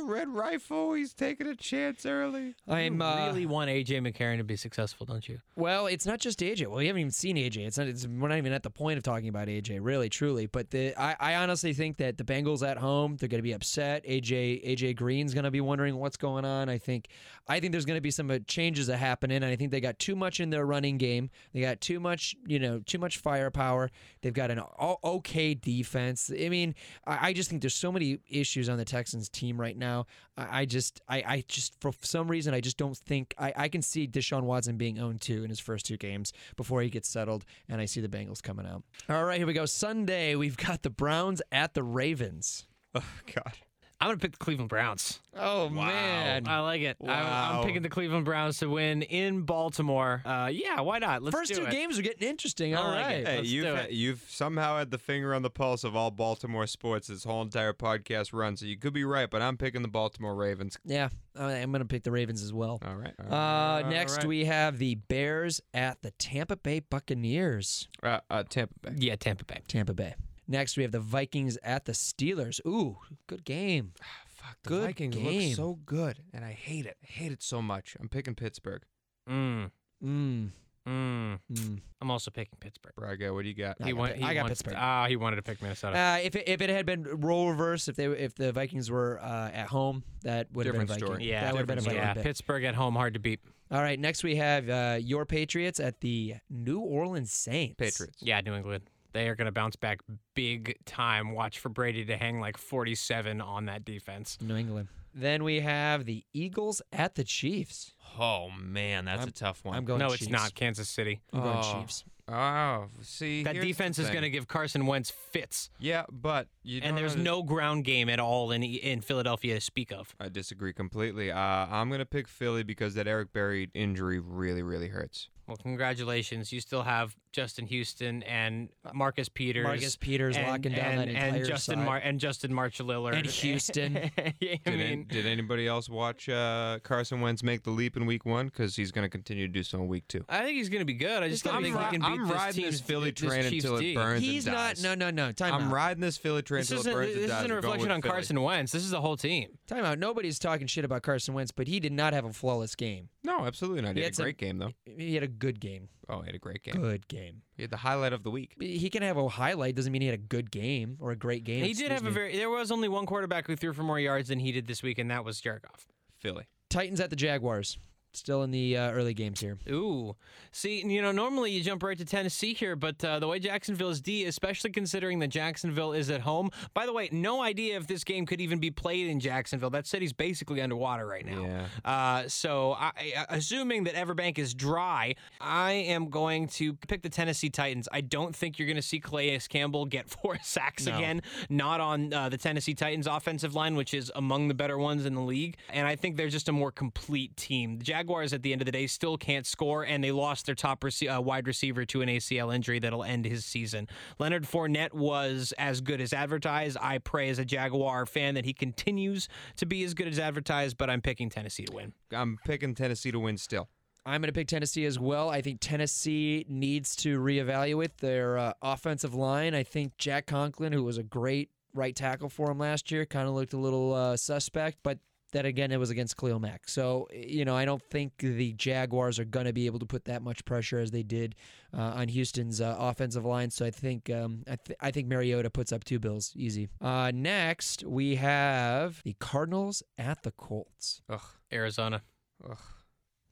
Woo! The red rifle. He's taking a chance early.
I'm uh,
really want AJ McCarron to be successful, don't you?
well. It's not just AJ. Well, we haven't even seen AJ. It's not. It's, we're not even at the point of talking about AJ, really, truly. But the I, I honestly think that the Bengals at home, they're going to be upset. AJ AJ Green's going to be wondering what's going on. I think I think there's going to be some uh, changes that happen in. And I think they got too much in their running game. They got too much, you know, too much firepower. They've got an okay defense. I mean, I, I just think there's so many issues on the Texans team right now. I, I just, I, I just, for some reason, I just don't think I, I can see Deshaun Watson being owned two in his first two games before he gets settled, and I see the Bengals coming out. All right, here we go. Sunday, we've got the Browns at the Ravens.
Oh God.
I'm gonna pick the Cleveland Browns.
Oh man,
I like it. I'm, I'm picking the Cleveland Browns to win in Baltimore. Uh, yeah, why not? Let's
first
do
two
it.
games are getting interesting.
I
All
like
right.
Hey,
Let's
you've
do
ha-
it.
you've somehow had the finger on the pulse of all Baltimore sports this whole entire podcast run, so you could be right, but I'm picking the Baltimore Ravens.
Yeah, I- I'm going to pick the Ravens as well.
All right.
Uh, next, we have the Bears at the Tampa Bay Buccaneers.
uh, uh, Tampa Bay.
Yeah, Tampa Bay.
Tampa Bay. Next, we have the Vikings at the Steelers. Ooh, good game.
Fuck, the
Good
Vikings
game.
look so good, and I hate it. I hate it so much. I'm picking Pittsburgh.
Mm,
Mm,
mm.
mm.
I'm also picking Pittsburgh.
Braga, what do you got?
I
He
got
went. He
I got
wants-
Pittsburgh.
Ah, he wanted to pick Minnesota.
Uh, if it, if it had been role reverse, if they if the Vikings were uh, at home, that would have been a
Different
Viking.
story.
yeah,
that would have been a
different
Viking
yeah.
pick.
Pittsburgh at home, hard to beat.
All right, next we have uh, your Patriots at the New Orleans Saints.
Patriots.
Yeah, New England. They are going to bounce back big time. Watch for Brady to hang like 47 on that defense.
New England. Then we have the Eagles at the Chiefs.
Oh man, that's
I'm-
a tough one.
I'm going
no,
Chiefs.
it's not. Kansas City.
I'm going
Oh.
Chiefs.
Oh, see,
That
here's the
defense is going to give Carson Wentz fits,
Yeah, but you
and
don't
there's
under-
no ground game at all in in Philadelphia to speak of.
I disagree completely. Uh, I'm gonna pick Philly because that Eric Berry injury really, really hurts.
Well, congratulations. You still have Justin Houston and Marcus Peters.
Marcus Peters
and,
locking down
and,
that entire
and Justin
side.
Mar- and Justin March Lillard
And Houston. *laughs*
I
Did,
mean,
did anybody else watch uh, Carson Wentz make the leap in Week One? Because he's gonna continue to do so in Week Two.
I think he's going to be good. I just don't think
ri-
he can beat
I'm
this
riding this Philly train
Chiefs
until it
D.
burns.
He's
and
not.
dies.
No, no, no. Time
I'm
out.
riding this Philly train
This
until it burns
this
and
isn't
dies.
a reflection on
Philly.
Carson Wentz. This is the whole team.
Time out. Nobody's talking shit about Carson Wentz, but he did not have a flawless game.
No, absolutely not. He
He
had
had
a
some-
great game though.
He had a good game.
Oh, he had a great game.
Good game.
He had the highlight of the week.
He can have a highlight. Doesn't mean he had a good game or a great game.
He did
excuse
have a very. There was only one quarterback who threw for more yards than he did this week, and that was Jared Goff.
Philly.
Titans at the Jaguars. Still in the uh, early games here.
Ooh, see, you know, normally you jump right to Tennessee here, but uh, the way Jacksonville is D, especially considering that Jacksonville is at home. By the way, no idea if this game could even be played in Jacksonville. That city's basically underwater right now.
Yeah.
Uh, so, I, I- assuming that Everbank is dry, I am going to pick the Tennessee Titans. I don't think you're going to see Calais Campbell get *laughs* four sacks
No.
again. Not on uh, the Tennessee Titans offensive line, which is among the better ones in the league. And I think they're just a more complete team. The Jaguars, at the end of the day, still can't score, and they lost their top rece- uh, wide receiver to an ACL injury that'll end his season. Leonard Fournette was as good as advertised. I pray as a Jaguar fan that he continues to be as good as advertised, but I'm picking Tennessee to win.
I'm picking Tennessee to win still.
I'm going to pick Tennessee as well. I think Tennessee needs to reevaluate their uh, offensive line. I think Jack Conklin, who was a great right tackle for him last year, kind of looked a little uh, suspect, but that again, it was against Khalil Mack. So, you know, I don't think the Jaguars are going to be able to put that much pressure as they did uh, on Houston's uh, offensive line. So I think um, I, th- I think Mariota puts up two bills easy. Uh, next, we have the Cardinals at the Colts.
Ugh.
Arizona.
Ugh.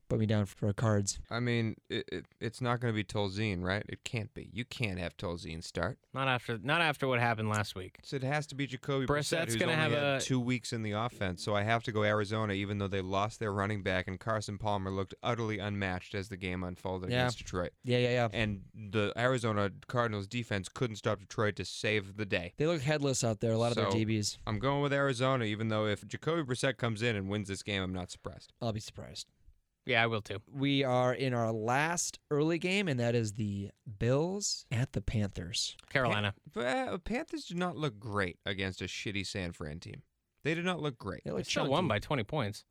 Put me down for cards.
I mean, it, it, it's not going to be Tolzien, right? It can't be. You can't have Tolzien start.
Not after not after what happened last week.
So it has to be Jacoby
Brissett's
Brissett, who's
gonna
only
have
had
a-
two weeks in the offense. So I have to go Arizona, even though they lost their running back and Carson Palmer looked utterly unmatched as the game unfolded
Yeah.
against Detroit.
Yeah, yeah, yeah.
And the Arizona Cardinals defense couldn't stop Detroit to save the day.
They look headless out there. A lot of their DBs.
I'm going with Arizona, even though if Jacoby Brissett comes in and wins this game, I'm not surprised.
I'll be surprised.
Yeah, I will too.
We are in our last early game, and that is the Bills at the Panthers.
Carolina.
But uh, Panthers do not look great against a shitty San Fran team. They did not look great.
They
They
look
still won by 20 points.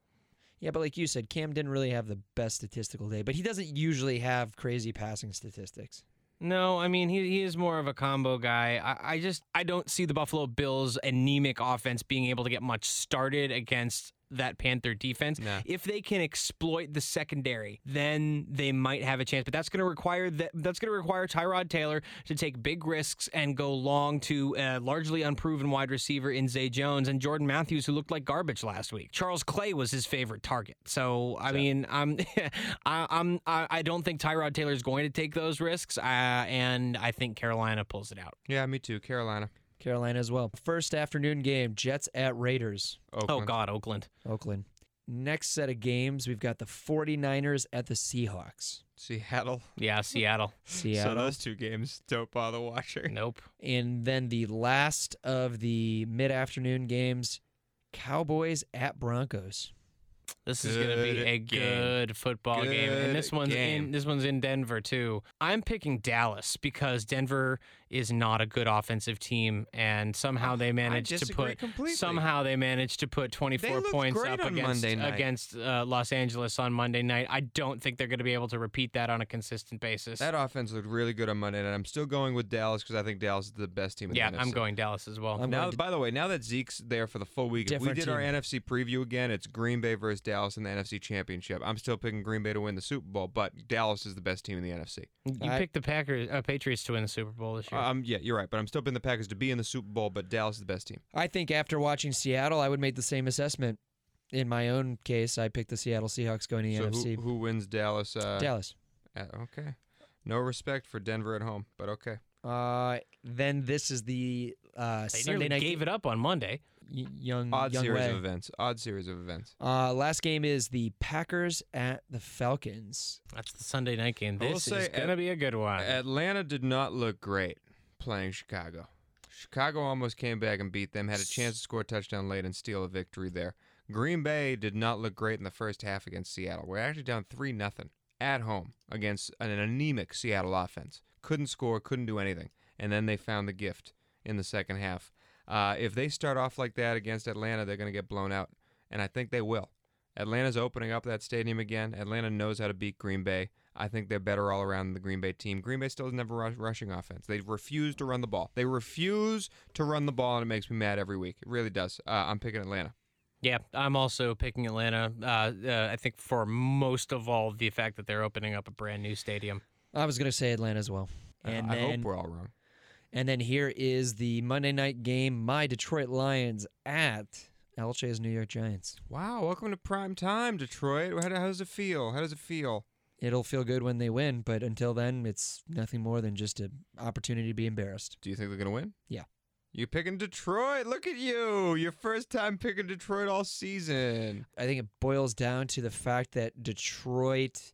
Yeah, but like you said, Cam didn't really have the best statistical day, but he doesn't usually have crazy passing statistics.
No, I mean he he is more of a combo guy. I, I just I don't see the Buffalo Bills anemic offense being able to get much started against that Panther defense.
Nah.
If they can exploit the secondary, then they might have a chance. But that's going to require that that's going to require Tyrod Taylor to take big risks and go long to a largely unproven wide receiver in Zay Jones and Jordan Matthews, who looked like garbage last week. Charles Clay was his favorite target. So I mean, I'm *laughs* I, I'm I, I don't think Tyrod Taylor is going to take those risks, uh, and I think Carolina pulls it out.
Yeah, me too. Carolina.
Carolina as well. First afternoon game, Jets at Raiders,
Oh God, Oakland.
Oakland. Next set of games, we've got the 49ers at the Seahawks.
Seattle.
Yeah, Seattle. *laughs*
Seattle.
So those two games don't bother watching.
Nope.
and then the last of the mid afternoon games, Cowboys at Broncos.
This is going to be a
game.
good football game, and this
Good
one's in
game.
this one's in Denver too. I'm picking Dallas because Denver is not a good offensive team, and somehow they managed to put
completely.
somehow they managed to put 24 points up against against uh, Los Angeles on Monday night. I don't think they're going to be able to repeat that on a consistent basis.
That offense looked really good on Monday, and I'm still going with Dallas because I think Dallas is the best team in
yeah,
the NFC.
I'm going Dallas as well.
I'm
Now,
to-
by the way, now that Zeke's there for the full week, if we
Different
did our. NFC preview again, it's Green Bay versus Dallas in the NFC Championship. I'm still picking Green Bay to win the Super Bowl, but Dallas is the best team in the NFC.
you
I-
picked the Packers, uh, Patriots to win the Super Bowl this year.
Um, yeah, you're right, but I'm still picking the Packers to be in the Super Bowl, but Dallas is the best team.
I think after watching Seattle, I would make the same assessment. In my own case, I picked the Seattle Seahawks going to the
so
NFC.
who, who wins Dallas? Uh,
Dallas.
uh, okay. No respect for Denver at home, but okay.
Uh, then this is the uh,
they
Sunday night
gave it up on Monday.
y- young
Odd
young
series
way.
of events. Odd series of events.
Uh, last game is the Packers at the Falcons.
That's the Sunday night game. This
say,
is going to
at-
be a good one.
Atlanta did not look great playing Chicago. Chicago almost came back and beat them, had a chance to score a touchdown late and steal a victory there. Green Bay did not look great in the first half against Seattle. We're actually down 3 nothing at home against an anemic Seattle offense. Couldn't score, couldn't do anything. And then they found the gift in the second half. Uh, if they start off like that against Atlanta, they're going to get blown out. And I think they will. Atlanta's opening up that stadium again. Atlanta knows how to beat Green Bay. I think they're better all around than the Green Bay team. Green Bay still doesn't have a rush, rushing offense. They refuse to run the ball. They refuse to run the ball, and it makes me mad every week. It really does. Uh, I'm picking Atlanta.
Yeah, I'm also picking Atlanta. Uh, uh, I think for most of all, the fact that they're opening up a brand new stadium.
I was going to say Atlanta as well.
Uh,
And
I
then,
hope we're all wrong.
and then here is the Monday night game. My Detroit Lions at LJ's New York Giants.
Wow, welcome to prime time, Detroit. How, how does it feel? How does it feel?
It'll feel good when they win, but until then, it's nothing more than just an opportunity to be embarrassed.
Do you think they're going to win?
Yeah.
You picking Detroit? Look at you. Your first time picking Detroit all season.
I think it boils down to the fact that Detroit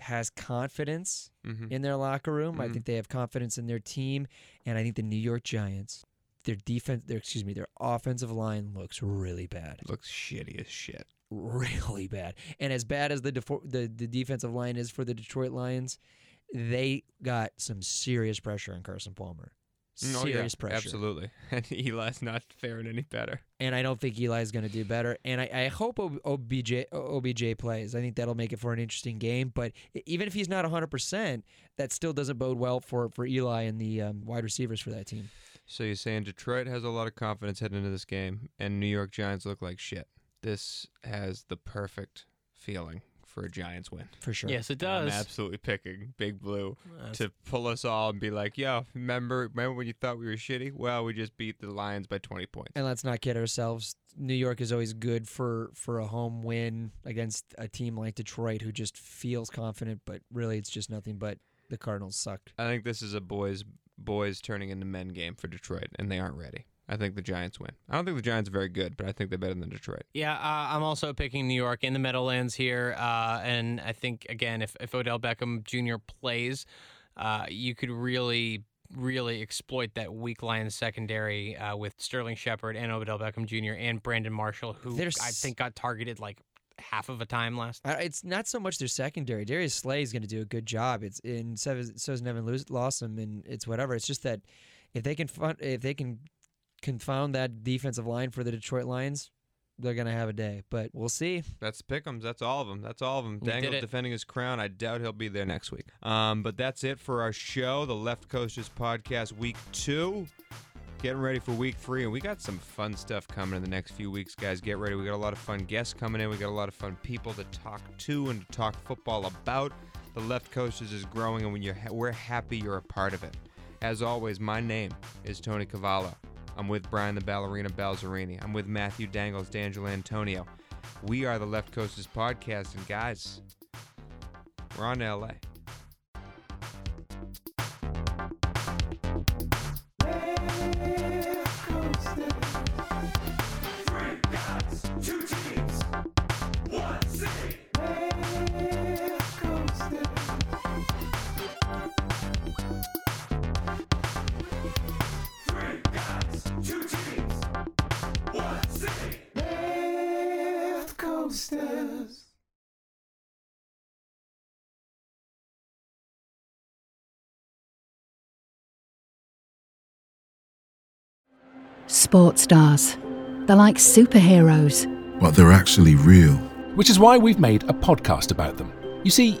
has confidence
Mm-hmm.
in their locker room. I
Mhm.
think they have confidence in their team, and I think the New York Giants, their defense, their excuse me, their offensive line looks really bad,
Looks shitty as shit.
Really bad. And as bad as the defo- the the defensive line is for the Detroit Lions, they got some serious pressure on Carson Palmer.
Mm, oh, yeah,
Serious pressure.
Absolutely. *laughs* And Eli's not faring any better.
and I don't think Eli's going to do better. And I, I hope OBJ OBJ plays. I think that'll make it for an interesting game. But even if he's not 100, percent that still doesn't bode well for for Eli and the um, wide receivers for that team.
So you're saying Detroit has a lot of confidence heading into this game, and New York Giants look like shit. This has the perfect feeling for a Giants win.
For sure.
Yes, it does.
I'm
does.
absolutely picking Big Blue
Uh,
to pull us all and be like, "Yo, remember, remember when you thought we were shitty? Well, we just beat the Lions by 20 points."
And let's not kid ourselves. New York is always good for for a home win against a team like Detroit, who just feels confident, but really it's just nothing but the Cardinals sucked.
I think this is a boys boys turning into men game for Detroit, and they aren't ready. I think the Giants win. I don't think the Giants are very good, but I think they're better than Detroit.
Yeah, uh, I'm also picking New York in the Meadowlands here, uh, and I think again, if if Odell Beckham Jr. plays, uh, you could really really exploit that weak Lions secondary uh, with Sterling Shepard and Odell Beckham Jr. and Brandon Marshall, who
There's-
I think got targeted like half of a time last.
I- It's not so much their secondary. Darius Slay is going to do a good job. It's in so is so is Nevin Lewis- Lawson, and it's whatever. It's just that if they can fun, if they can confound that defensive line for the Detroit Lions, they're going to have a day. But we'll see.
That's Pick'ems. That's all of them. That's all of them.
We did
Daniel's defending his crown. I doubt he'll be there next week. Um, but that's it for our show, the Left Coasters podcast, week two. Getting ready for week three, and we got some fun stuff coming in the next few weeks, guys. Get ready. We got a lot of fun guests coming in. We got a lot of fun people to talk to and to talk football about. The Left Coasters is growing, and when you're ha- we're happy you're a part of it. As always, my name is Tony Cavallo. I'm with Brian the Ballerina Balzerini. I'm with Matthew Dangles, D'Angelo Antonio. We are the Left Coasters podcast, and guys, we're on to LA.
Coasters.
Sports stars. They're like superheroes.
but they're actually real.
which is why we've made a podcast about them. You see,